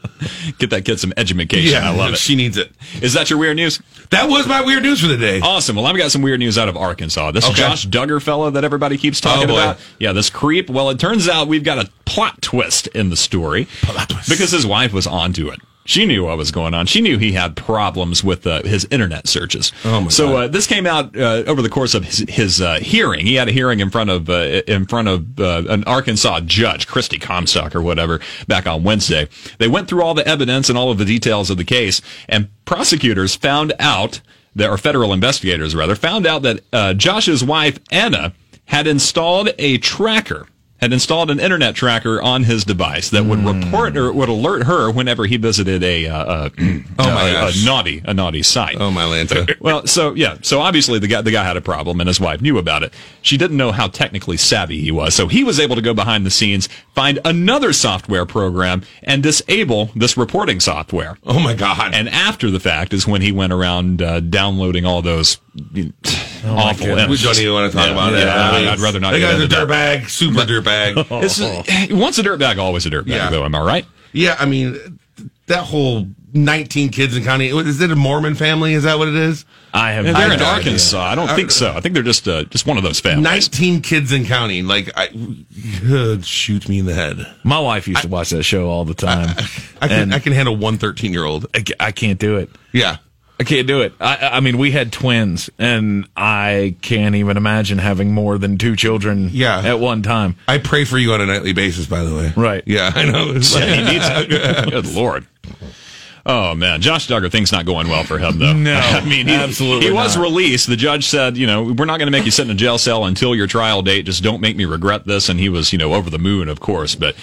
Get that kid some education. I love it. She needs it. Is that your weird news? That was my weird news for the day. Awesome. Well, I've got some weird news out of Arkansas. This Okay. Josh Duggar fellow that everybody keeps oh, talking Oh, about. Yeah, this creep. Well, it turns out we've got a plot twist in the story Plot twist. because his wife was onto it. She knew what was going on. She knew he had problems with uh, his internet searches. Oh, my so God. uh, this came out uh, over the course of his, his uh, hearing. He had a hearing in front of uh, in front of uh, an Arkansas judge, Christy Comstock or whatever, back on Wednesday. They went through all the evidence and all of the details of the case, and prosecutors found out that, or federal investigators rather, found out that uh, Josh's wife Anna had installed a tracker. Had installed an internet tracker on his device that would report or would alert her whenever he visited a, uh, uh, Oh, my a- a naughty a naughty site. Oh my Lanta. Well, so yeah, so obviously the guy the guy had a problem, and his wife knew about it. She didn't know how technically savvy he was, so he was able to go behind the scenes, find another software program, and disable this reporting software. Oh my God. And after the fact is when he went around uh, downloading all those you know, awful. we don't even want to talk Yeah, about it. yeah, I mean, I'd rather not. Get guy's a dirtbag, super dirtbag. It's, once a dirtbag, always a dirtbag, Yeah. though. Am I right? Yeah, I mean, that whole 19 kids and Counting. Is it a Mormon family? Is that what it is? I have. They're no in idea. Arkansas. I don't think so. I think they're just uh, just one of those families. 19 kids and Counting. Like, I, uh, shoot me in the head. My wife used to watch that show all the time. I can, I can handle one 13 year old. I, I can't do it. Yeah. I can't do it. I, I mean, we had twins, and I can't even imagine having more than two children Yeah. at one time. I pray for you on a nightly basis, by the way. Right. Yeah, I know. It's Yeah, like- he needs it. Good lord. Oh man, Josh Duggar things not going well for him though. No, I mean he, absolutely He was not. released. The judge said, you know, we're not going to make you sit in a jail cell until your trial date. Just don't make me regret this. And he was, you know, over the moon, of course. But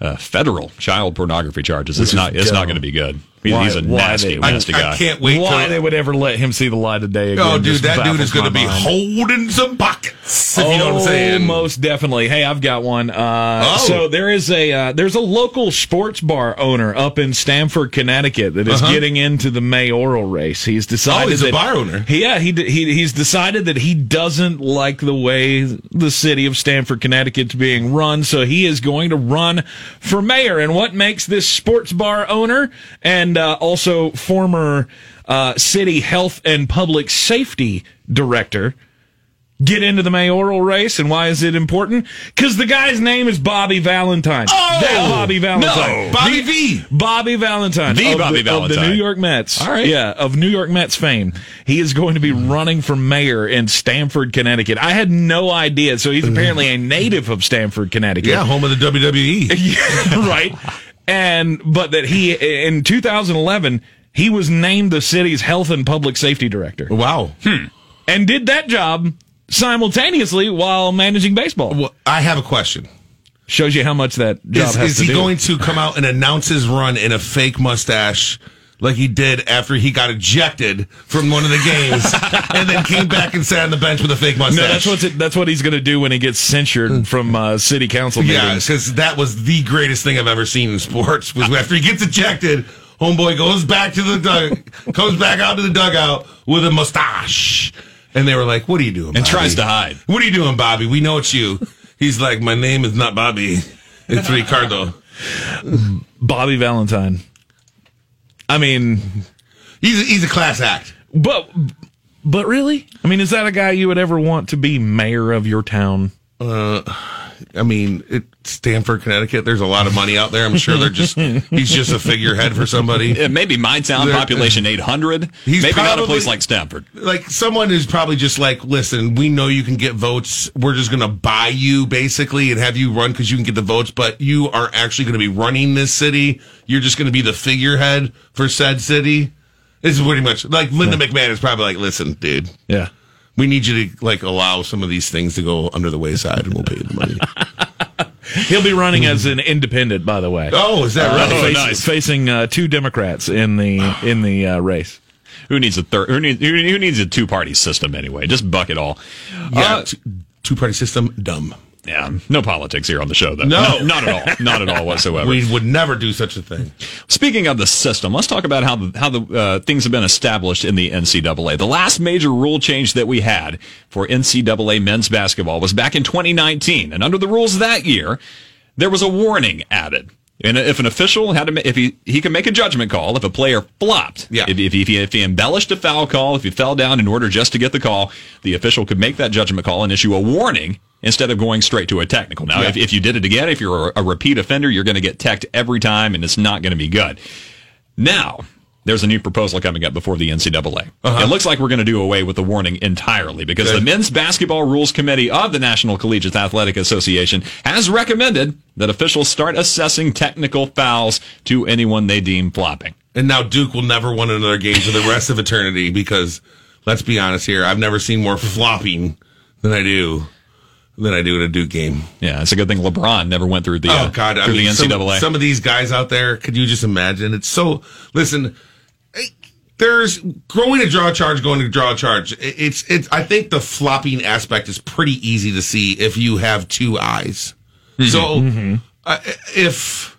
uh, federal child pornography charges. It's not. It's not going to be good. He- Why- he's a why nasty, they- nasty I, guy. I can't wait Why till. they would ever let him see the light of day again? Oh, dude, that dude is going to be mind. holding some buckets. If you know what I'm Oh, saying. most definitely. Hey, I've got one. Uh, Oh. So there is a uh, there's a local sports bar owner up in Stamford, Connecticut, that is getting into the mayoral race. He's decided Uh-huh. Oh, he's a that, bar owner. Yeah, he, he he's decided that he doesn't like the way the city of Stamford, Connecticut's being run, so he is going to run for mayor. And what makes this sports bar owner and uh, also former uh, city health and public safety director get into the mayoral race and why is it important? Because the guy's name is Bobby Valentine. Oh! that Bobby Valentine. No. Bobby V. Bobby Valentine. The of Bobby Of the Valentine. New York Mets. All right. Yeah, of New York Mets fame. He is going to be running for mayor in Stamford, Connecticut. I had no idea. So he's apparently a native of Stamford, Connecticut. Yeah, home of the. WWE. right. And, but that he, in 2011, he was named the city's health and public safety director wow. Hmm. and did that job simultaneously while managing baseball. Well, I have a question. Shows you how much that job Is, has is to he do. going to come out and announce his run in a fake mustache like he did after he got ejected from one of the games and then came back and sat on the bench with a fake mustache? No, that's what's it, that's what he's going to do when he gets censured from uh, city council meetings. Yeah, because that was the greatest thing I've ever seen in sports. Was after he gets ejected, homeboy goes back to the dug, comes back out to the dugout with a mustache, and they were like, "What are you doing?" and tries to hide. What are you doing, Bobby? We know it's you. He's like, "My name is not Bobby. It's Ricardo." Bobby Valentine. I mean, He's a, he's a class act. but but really, I mean, is that a guy you would ever want to be mayor of your town? Uh, I mean, it, Stamford, Connecticut. There's a lot of money out there. I'm sure they're just he's just a figurehead for somebody. Yeah, maybe my town, There- population 800. He's maybe not a place like Stamford. like someone is probably just like, listen, we know you can get votes. We're just going to buy you basically and have you run because you can get the votes, but you are actually going to be running this city. You're just going to be the figurehead for said city. This is pretty much like Linda McMahon is probably like, listen, dude, Yeah. We need you to like allow some of these things to go under the wayside and we'll pay you the money. He'll be running as an independent, by the way. oh, is that Oh, right? Face- nice. Facing uh, two Democrats in the in the uh, race. Who needs a third? Who needs, who who needs a two party system anyway? Just buck it all. Yeah, Uh, two party system, dumb. Yeah, no politics here on the show, though. No. not at all, not at all whatsoever. We would never do such a thing. Speaking of the system, let's talk about how the, how the uh, things have been established in the NCAA. The last major rule change that we had for NCAA men's basketball was back in 2019, and under the rules that year, there was a warning added. And if an official had to, if he he can make a judgment call, if a player flopped, Yeah. if, if, he, if he embellished a foul call, if he fell down in order just to get the call, the official could make that judgment call and issue a warning instead of going straight to a technical. Now, if, if you did it again, if you're a, a repeat offender, you're going to get teched every time, and it's not going to be good. Now, there's a new proposal coming up before the NCAA. It looks like we're going to do away with the warning entirely because Good. the Men's Basketball Rules Committee of the National Collegiate Athletic Association has recommended that officials start assessing technical fouls to anyone they deem flopping. And now Duke will never win another game for the rest of eternity because let's be honest here, I've never seen more flopping than I do than I do in a Duke game. Yeah, it's a good thing LeBron never went through the Oh uh, God! I through mean, the NCAA. some of these guys out there, could you just imagine? It's so. Listen, there's going to draw charge, going to draw a charge. It's it's. I think the flopping aspect is pretty easy to see if you have two eyes. So uh, if.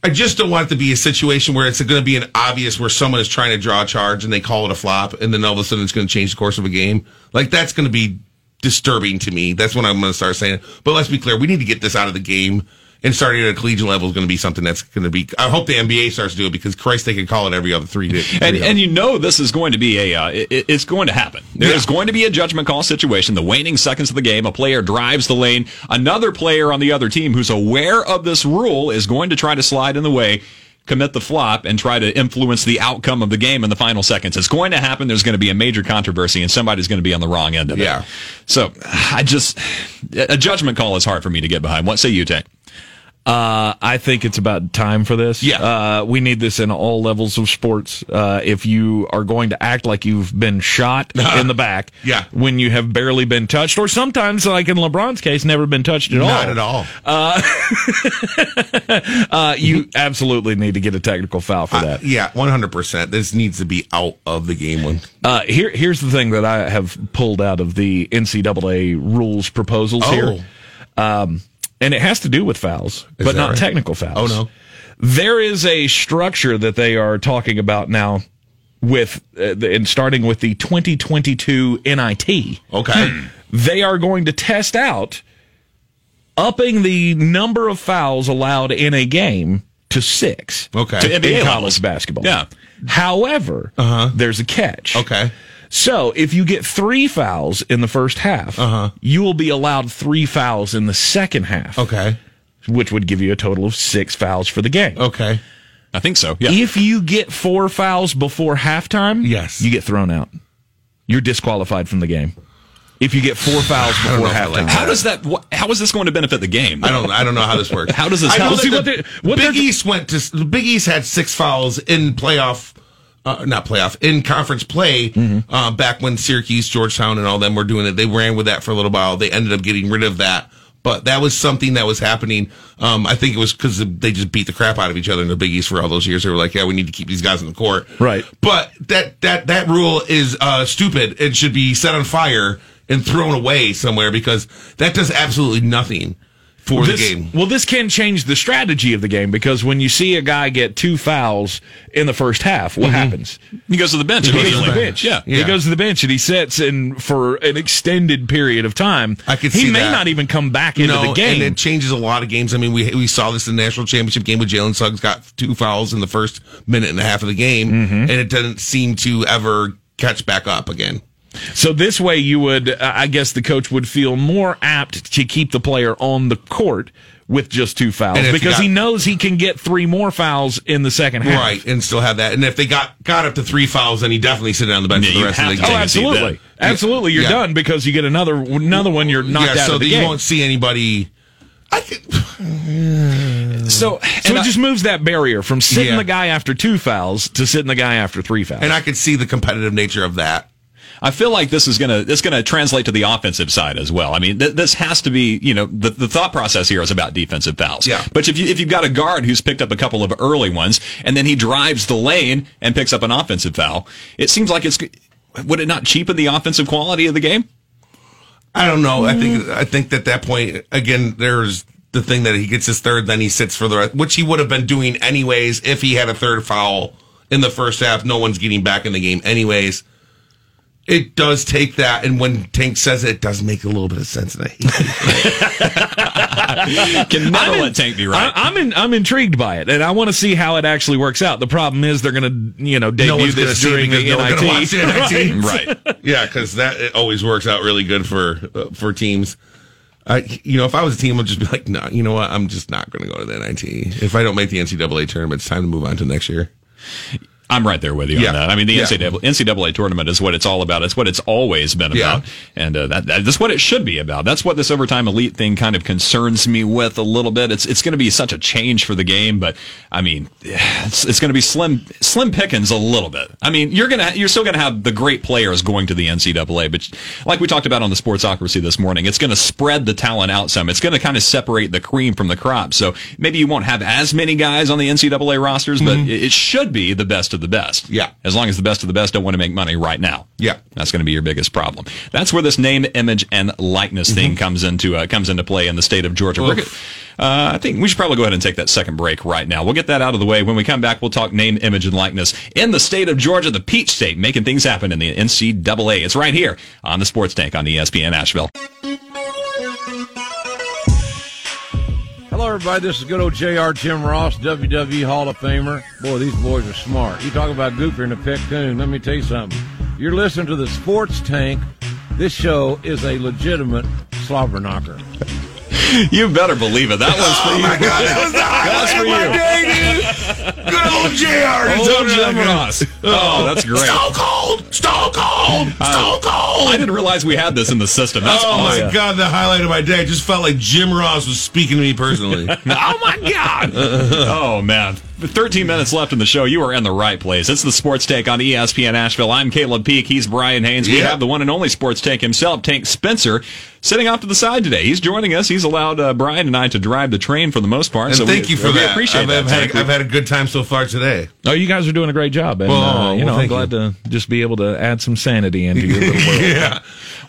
I just don't want it to be a situation where it's going to be an obvious where someone is trying to draw a charge and they call it a flop, and then all of a sudden it's going to change the course of a game. Like that's going to be disturbing to me. That's when I'm going to start saying. But let's be clear, we need to get this out of the game. And starting at a collegiate level is going to be something that's going to be. I hope the NBA starts to do it because Christ, they can call it every other three. days. and, and you know this is going to be a uh, it, it's going to happen. There is Yeah. going to be a judgment call situation. The waning seconds of the game, a player drives the lane. Another player on the other team who's aware of this rule is going to try to slide in the way, commit the flop, and try to influence the outcome of the game in the final seconds. It's going to happen. There's going to be a major controversy, and somebody's going to be on the wrong end of it. Yeah. So I just a judgment call is hard for me to get behind. What say you, Tank? Uh, I think it's about time for this. Yeah. Uh, we need this in all levels of sports. Uh, if you are going to act like you've been shot in the back, Yeah. when you have barely been touched, or sometimes, like in LeBron's case, never been touched at all. not at all. Uh, you absolutely need to get a technical foul for that. yeah, one hundred percent. This needs to be out of the game. When Uh, here, here's the thing that I have pulled out of the NCAA rules proposals Oh. here, um, and it has to do with fouls, but not right? technical fouls. Oh, no. there is a structure that they are talking about now with, uh, the, and starting with the 2022 NIT. okay, They are going to test out upping the number of fouls allowed in a game to six. okay, To In NBA college basketball. Yeah. However, there's a catch. okay. So if you get three fouls in the first half, Uh-huh. you will be allowed three fouls in the second half, Okay. which would give you a total of six fouls for the game. Okay. I think so. Yeah. If you get four fouls before halftime, Yes. you get thrown out. You're disqualified from the game. If you get four fouls before halftime. like How does that? wh- How is this going to benefit the game? I don't. I don't know how this works. How does this I know help? that See, the what they- what Big East went to. The Big East had six fouls in playoff. Uh, not playoff in conference play Mm-hmm. uh, back when Syracuse, Georgetown, and all them were doing it. They ran with that for a little while. They ended up getting rid of that, but that was something that was happening. Um, I think it was because they just beat the crap out of each other in the Big East for all those years. They were like, "Yeah, we need to keep these guys in the court." Right. But that that that rule is uh, stupid. It should be set on fire and thrown away somewhere because that does absolutely nothing for This- the game. Well, this can change the strategy of the game because when you see a guy get two fouls in the first half, what happens? He goes to the bench. He goes to the bench. Yeah. He goes to the bench and he sits in for an extended period of time. I could he may that. not even come back into the game. and it changes a lot of games. I mean, we we saw this in the national championship game with Jalen Suggs got two fouls in the first minute and a half of the game, Mm-hmm. and it doesn't seem to ever catch back up again. So this way, you would, uh, I guess, the coach would feel more apt to keep the player on the court with just two fouls And if because got- he knows he can get three more fouls in the second half. Right, and still have that. And if they got got up to three fouls, then he definitely sit on the bench Yeah, for the rest of the game. Oh, take a seat absolutely, absolutely. You're Yeah. done because you get another another one. You're knocked yeah, out so of the that you won't see anybody. I could, So, so it I- just moves that barrier from sitting Yeah. the guy after two fouls to sitting the guy after three fouls. and I could see the competitive nature of that. I feel like this is gonna it's gonna translate to the offensive side as well. I mean, th- this has to be you know the, the thought process here is about defensive fouls. Yeah. But if you if you've got a guard who's picked up a couple of early ones and then he drives the lane and picks up an offensive foul, it seems like it's would it not cheapen the offensive quality of the game? I don't know. I think I think at that point again, there's the thing that he gets his third, then he sits for the rest, which he would have been doing anyways if he had a third foul in the first half. No one's getting back in the game anyways. It does take that, and when Tank says it, it does make a little bit of sense. And I hate it. Can never I'm let Tank be right. I, I'm in, I'm intrigued by it, and I want to see how it actually works out. The problem is they're going to, you know, debut no one's this see during the because no one's NIT. going watch NIT. right. Yeah, because that it always works out really good for uh, for teams. I, you know, if I was a team, I'd just be like, no, you know what? I'm just not going to go to the NIT. If I don't make the NCAA tournament, it's time to move on to next year. I'm right there with you Yeah. on that. I mean, the Yeah. NCAA, NCAA tournament is what it's all about. It's what it's always been Yeah. about, and uh, that, that- that's what it should be about. That's what this overtime elite thing kind of concerns me with a little bit. It's it's going to be such a change for the game, but I mean, it's, it's going to be slim slim pickings a little bit. I mean, you're gonna you're still going to have the great players going to the NCAA, but like we talked about on the Sportsocracy this morning, it's going to spread the talent out some. It's going to kind of separate the cream from the crop. So maybe you won't have as many guys on the NCAA rosters, but it, it should be the best of the best. Mm-hmm. Yeah. As long as the best of the best don't want to make money right now. Yeah. That's going to be your biggest problem. That's where this name, image, and likeness thing comes into uh, comes into play in the state of Georgia. We're Oof. go- Uh, I think we should probably go ahead and take that second break right now. We'll get that out of the way. When we come back, we'll talk name, image, and likeness in the state of Georgia, the Peach State, making things happen in the NCAA. It's right here on the Sports Tank on ESPN Asheville. Hello, everybody. This is good old JR Jim Ross, WWE Hall of Famer. Boy, these boys are smart. You talk about Gooper and a Pectoon. Let me tell you something. You're listening to the Sports Tank. This show is a legitimate slobber knocker. You better believe it. That was for oh, you. My God, that was the for highlight of my day, dude. Good old JR. Old Jim. Ross. Oh. oh, that's great. Stone cold, stone cold, uh, stone cold. I didn't realize we had this in the system. That's oh awesome. my god, the highlight of my day. I just felt like Jim Ross was speaking to me personally. oh my God! oh man, 13 minutes left in the show. You are in the right place. It's the Sports Tank on ESPN Asheville. I'm Caleb Peak. He's Brian Haynes. We Yeah. have the one and only Sports Tank himself, Tank Spencer, sitting off to the side today. He's joining us. He's allowed uh, Brian and I to drive the train for the most part. And so thank we, you for we that. appreciate I've, that. I've had, Tank. I've had a good time so far today. Oh, you guys are doing a great job, and Well, uh, you well, know I'm thank glad to just be able to add some sanity into your little world. yeah.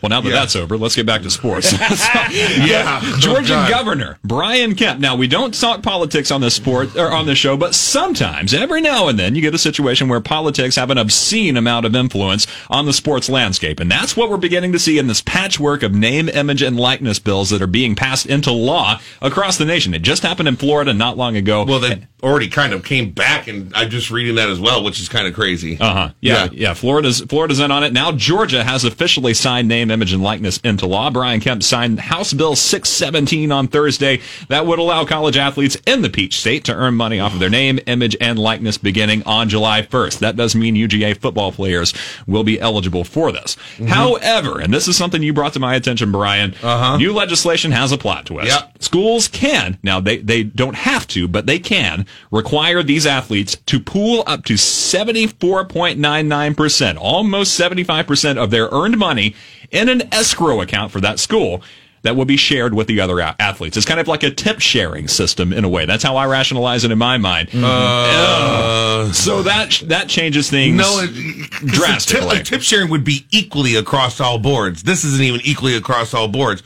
Well, now that Yeah. that's over, let's get back to sports. Yeah. Georgia Oh, Governor Brian Kemp. Now we don't talk politics on this sport or on this show, but sometimes, every now and then, you get a situation where politics have an obscene amount of influence on the sports landscape, and that's what we're beginning to see in this patchwork of name, image, and likeness bills that are being passed into law across the nation. It just happened in Florida not long ago. Well, they already kind of came back, and I'm just reading that as well, which is kind of crazy. Uh huh. Yeah, Yeah. yeah, Florida's Florida's in on it now. Georgia has officially signed name, image, and likeness into law. Brian Kemp signed House Bill 617 on Thursday. That would allow college athletes in the Peach State to earn money off of their name, image, and likeness beginning on July 1st. That does mean UGA football players will be eligible for this. Mm-hmm. However, and this is something you brought to my attention, Brian. Uh-huh. New legislation has a plot twist. Yep. Schools can now they they don't have to, but they can require these athletes to pool up to seventy four point nine nine percent, almost seventy five percent of their earned money in an escrow account for that school. That will be shared with the other a- athletes. It's kind of like a tip sharing system in a way. That's how I rationalize it in my mind. Uh, so that that changes things. No, it, Drastically. Tip, a tip sharing would be equally across all boards. This isn't even equally across all boards,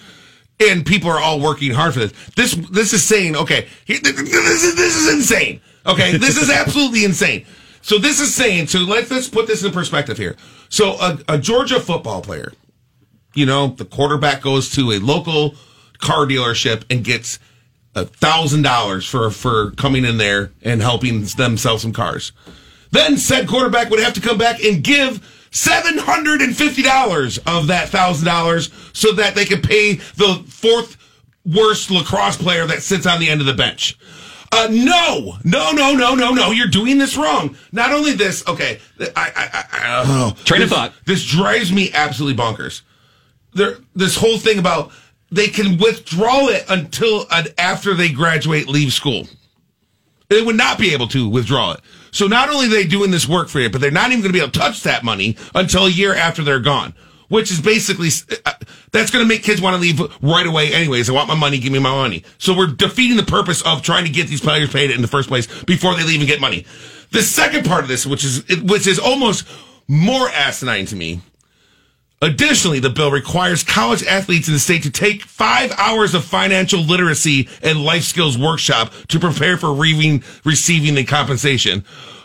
and people are all working hard for this. This this is saying, okay, here- th- th- this is this is insane. Okay, this is absolutely insane. So this is saying. So let's let's put this in perspective here. So a, a Georgia football player, you know, the quarterback goes to a local car dealership and gets a thousand dollars for for coming in there and helping them sell some cars. Then said quarterback would have to come back and give seven hundred and fifty dollars of that thousand dollars so that they could pay the fourth worst lacrosse player that sits on the end of the bench. Uh, no, no, no, no, no, no. You're doing this wrong. Not only this, okay. I, I, I, I oh, Train of thought. This drives me absolutely bonkers. This whole thing about they can withdraw it until uh, after they graduate, leave school. They would not be able to withdraw it. So not only are they doing this work for you, but they're not even going to be able to touch that money until a year after they're gone. Which is basically uh, that's going to make kids want to leave right away. Anyways, I want my money. Give me my money. So we're defeating the purpose of trying to get these players paid in the first place before they leave and get money. The second part of this, which is which is almost more asinine to me, Additionally, the bill requires college athletes in the state to take five hours of financial literacy and life skills workshop to prepare for receiving, receiving the compensation.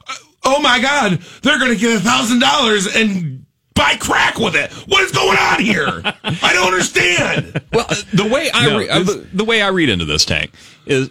Uh, Oh my God, they're going to get a thousand dollars and buy crack with it. What is going on here? I don't understand. Well, uh, the way I No, re- uh, the, the way I read into this tank is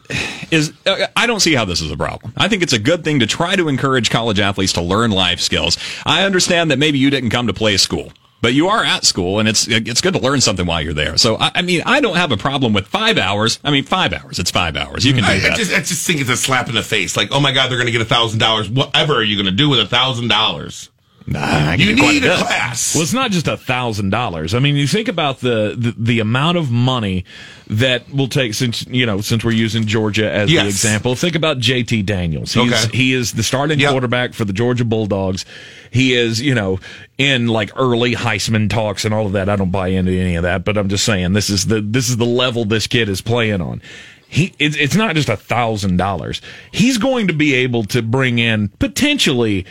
is uh, I don't see how this is a problem. I think it's a good thing to try to encourage college athletes to learn life skills. I understand that maybe you didn't come to play school. But you are at school, and it's it's good to learn something while you're there. So I, I mean, I don't have a problem with five hours. I mean, five hours. It's five hours. You can do I, I that. just, I just think it's a slap in the face. Like, oh my God, they're going to get a thousand dollars. Whatever are you going to do with a thousand dollars? Nah, You need a class. Well, it's not just a thousand dollars. I mean, you think about the, the the amount of money that will take since you know since we're using Georgia as Yes. the example. Think about JT Daniels. He's Okay. he is the starting Yep. quarterback for the Georgia Bulldogs. He is you know in like early Heisman talks and all of that. I don't buy into any of that, but I'm just saying this is the this is the level this kid is playing on. He, it's, it's not just a thousand dollars. He's going to be able to bring in potentially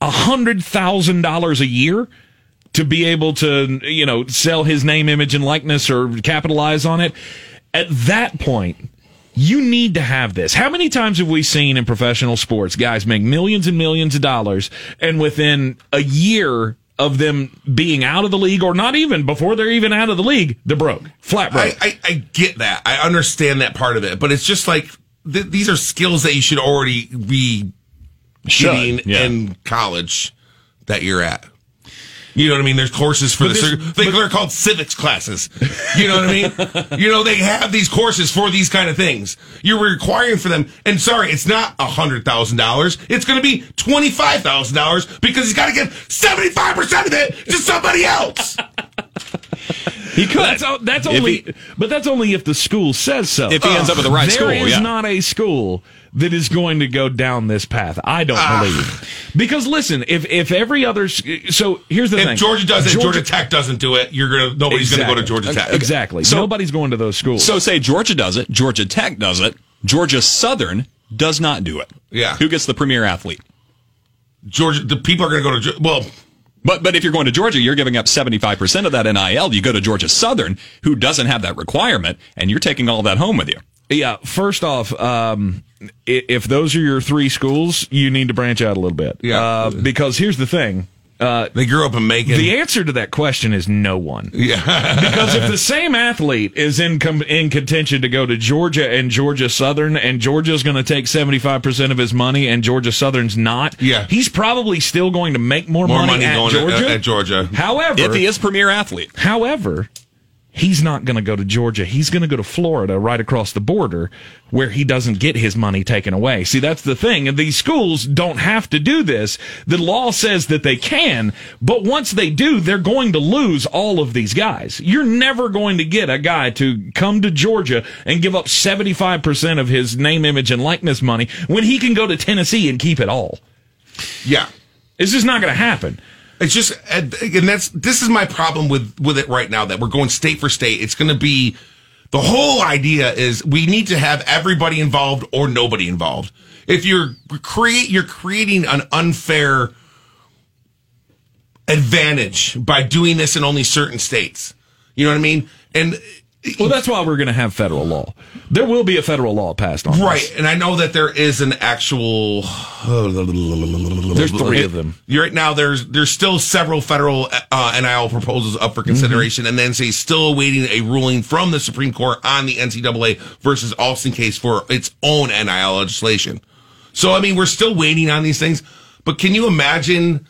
a hundred thousand dollars a year to be able to, you know, sell his name, image, and likeness or capitalize on it. At that point, you need to have this. How many times have we seen in professional sports guys make millions and millions of dollars and within a year of them being out of the league or not even before they're even out of the league, they're broke, flat broke. I, I, I get that. I understand that part of it, but it's just like th- these are skills that you should already be Should, getting yeah. in college that you're at. You know what I mean? There's courses for the this- they, they're called civics classes. You know what I mean? you know they have these courses for these kind of things. You're requiring for them, and sorry, it's not a hundred thousand dollars. It's going to be twenty five thousand dollars because he's got to give seventy five percent of it to somebody else. He could. That's, that's only, he- but that's only if the school says so. If he ends up at the right There school, is yeah. not a school that is going to go down this path. I don't Ah. believe. Because listen, if if every other, so here's the thing: If Georgia does it, Georgia, Tech doesn't do it. You're gonna nobody's gonna go to Georgia Tech. Exactly. So- Nobody's going to those schools. So say Georgia does it, Georgia Tech does it, Georgia Southern does not do it. Yeah. Who gets the premier athlete? Georgia, the people are gonna go to well. But but if you're going to Georgia, you're giving up 75% of that NIL. You go to Georgia Southern, who doesn't have that requirement, and you're taking all that home with you. yeah, first off, um, if those are your three schools, you need to branch out a little bit. Yeah. Uh, because here's the thing. Uh, They grew up in Macon. the answer to that question is no one. yeah. because if the same athlete is in com- in contention to go to Georgia and Georgia Southern, and Georgia's going to take seventy five percent of his money, and Georgia Southern's not, Yeah. he's probably still going to make more, More money, money at going to- Georgia. at Georgia. However, If he is premier athlete. However, he's not going to go to Georgia. He's going to go to Florida right across the border where he doesn't get his money taken away. See, that's the thing. And these schools don't have to do this. The law says that they can, but once they do, they're going to lose all of these guys. You're never going to get a guy to come to Georgia and give up 75% of his name, image, and likeness money when he can go to Tennessee and keep it all. yeah. It's just not going to happen. It's just, and that's this is my problem with with it right now that we're going state for state. It's going to be the whole idea is we need to have everybody involved or nobody involved. If you're create, you're creating an unfair advantage by doing this in only certain states. You know what I mean? And Well, that's why we're going to have federal law. There will be a federal law passed on. this. right, and I know that there is an actual. There's three of them. You're right now. There's there's still several federal uh, NIL proposals up for consideration, and then say still awaiting a ruling from the Supreme Court on the NCAA versus Alston case for its own NIL legislation. So I mean, we're still waiting on these things. But can you imagine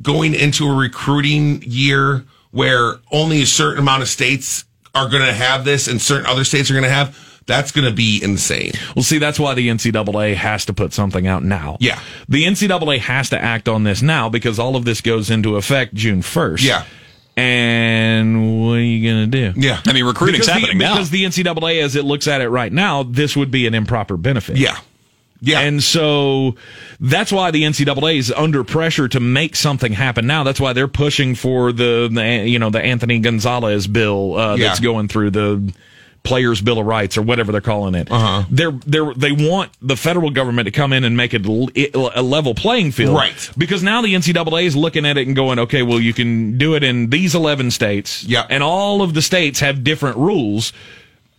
going into a recruiting year where only a certain amount of states are going to have this, and certain other states are going to have? That's going to be insane. Well, see, that's why the NCAA has to put something out now. Yeah. The NCAA has to act on this now because all of this goes into effect June 1st. Yeah. And what are you going to do? Yeah. I mean, recruiting's because happening the, now. Because the NCAA, as it looks at it right now, this would be an improper benefit. Yeah. Yeah. And so that's why the NCAA is under pressure to make something happen now. That's why they're pushing for the, the you know the Anthony Gonzalez bill uh, Yeah. that's going through the players bill of rights or whatever they're calling it. Uh-huh. They're they're they want the federal government to come in and make it a level playing field, Right. Because now the NCAA is looking at it and going, okay, well you can do it in these eleven states, Yeah. and all of the states have different rules.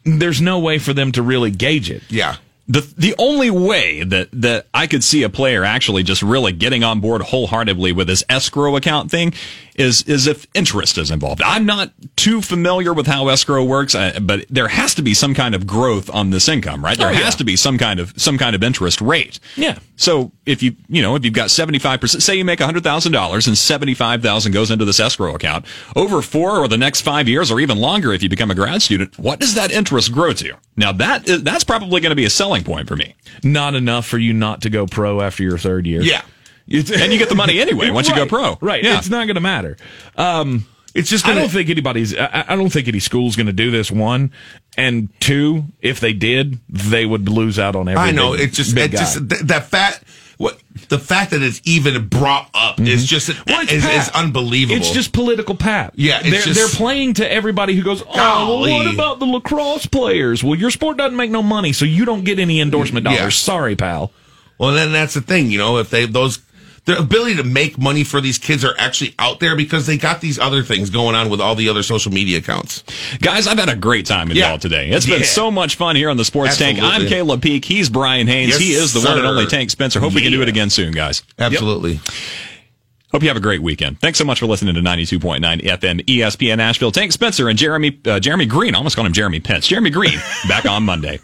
There's no way for them to really gauge it. Yeah. The the only way that that I could see a player actually just really getting on board wholeheartedly with this escrow account thing is is if interest is involved. I'm not too familiar with how escrow works, uh, but there has to be some kind of growth on this income, right? There Oh, yeah. has to be some kind of some kind of interest rate. Yeah. So if you you know if you've got seventy five percent, say you make hundred thousand dollars and seventy five thousand goes into this escrow account over four or the next five years or even longer if you become a grad student, what does that interest grow to? Now that is, that's probably going to be a selling point for me. Not enough for you not to go pro after your third year. Yeah. and you get the money anyway once you go pro. Right. Yeah. It's not going to matter. Um, It's just I gonna- don't think anybody's. I, I don't think any school's going to do this. One and two, if they did, they would lose out on everything. I know. It's just, big it's guy. just th- that fact. What the fact that it's even brought up is just Mm-hmm. Well, it's is, is unbelievable. It's just political pap. Yeah, it's they're, just- they're playing to everybody who goes, "Oh, well, what about the lacrosse players?" Well, your sport doesn't make no money, so you don't get any endorsement dollars. Yeah. Sorry, pal. well, then that's the thing. You know, if they those their ability to make money for these kids are actually out there because they got these other things going on with all the other social media accounts. Guys, I've had a great time with Yeah. y'all today. It's been Yeah. so much fun here on the Sports Tank. I'm Absolutely. Caleb Peak. He's Brian Haynes. Yes, he is the one and only Tank Spencer. Hope we can do it again soon, guys. Absolutely. Hope you have a great weekend. Thanks so much for listening to 92.9 FM ESPN Nashville. Tank Spencer and Jeremy uh, Jeremy Green. I almost called him Jeremy Pence. Jeremy Green back on Monday.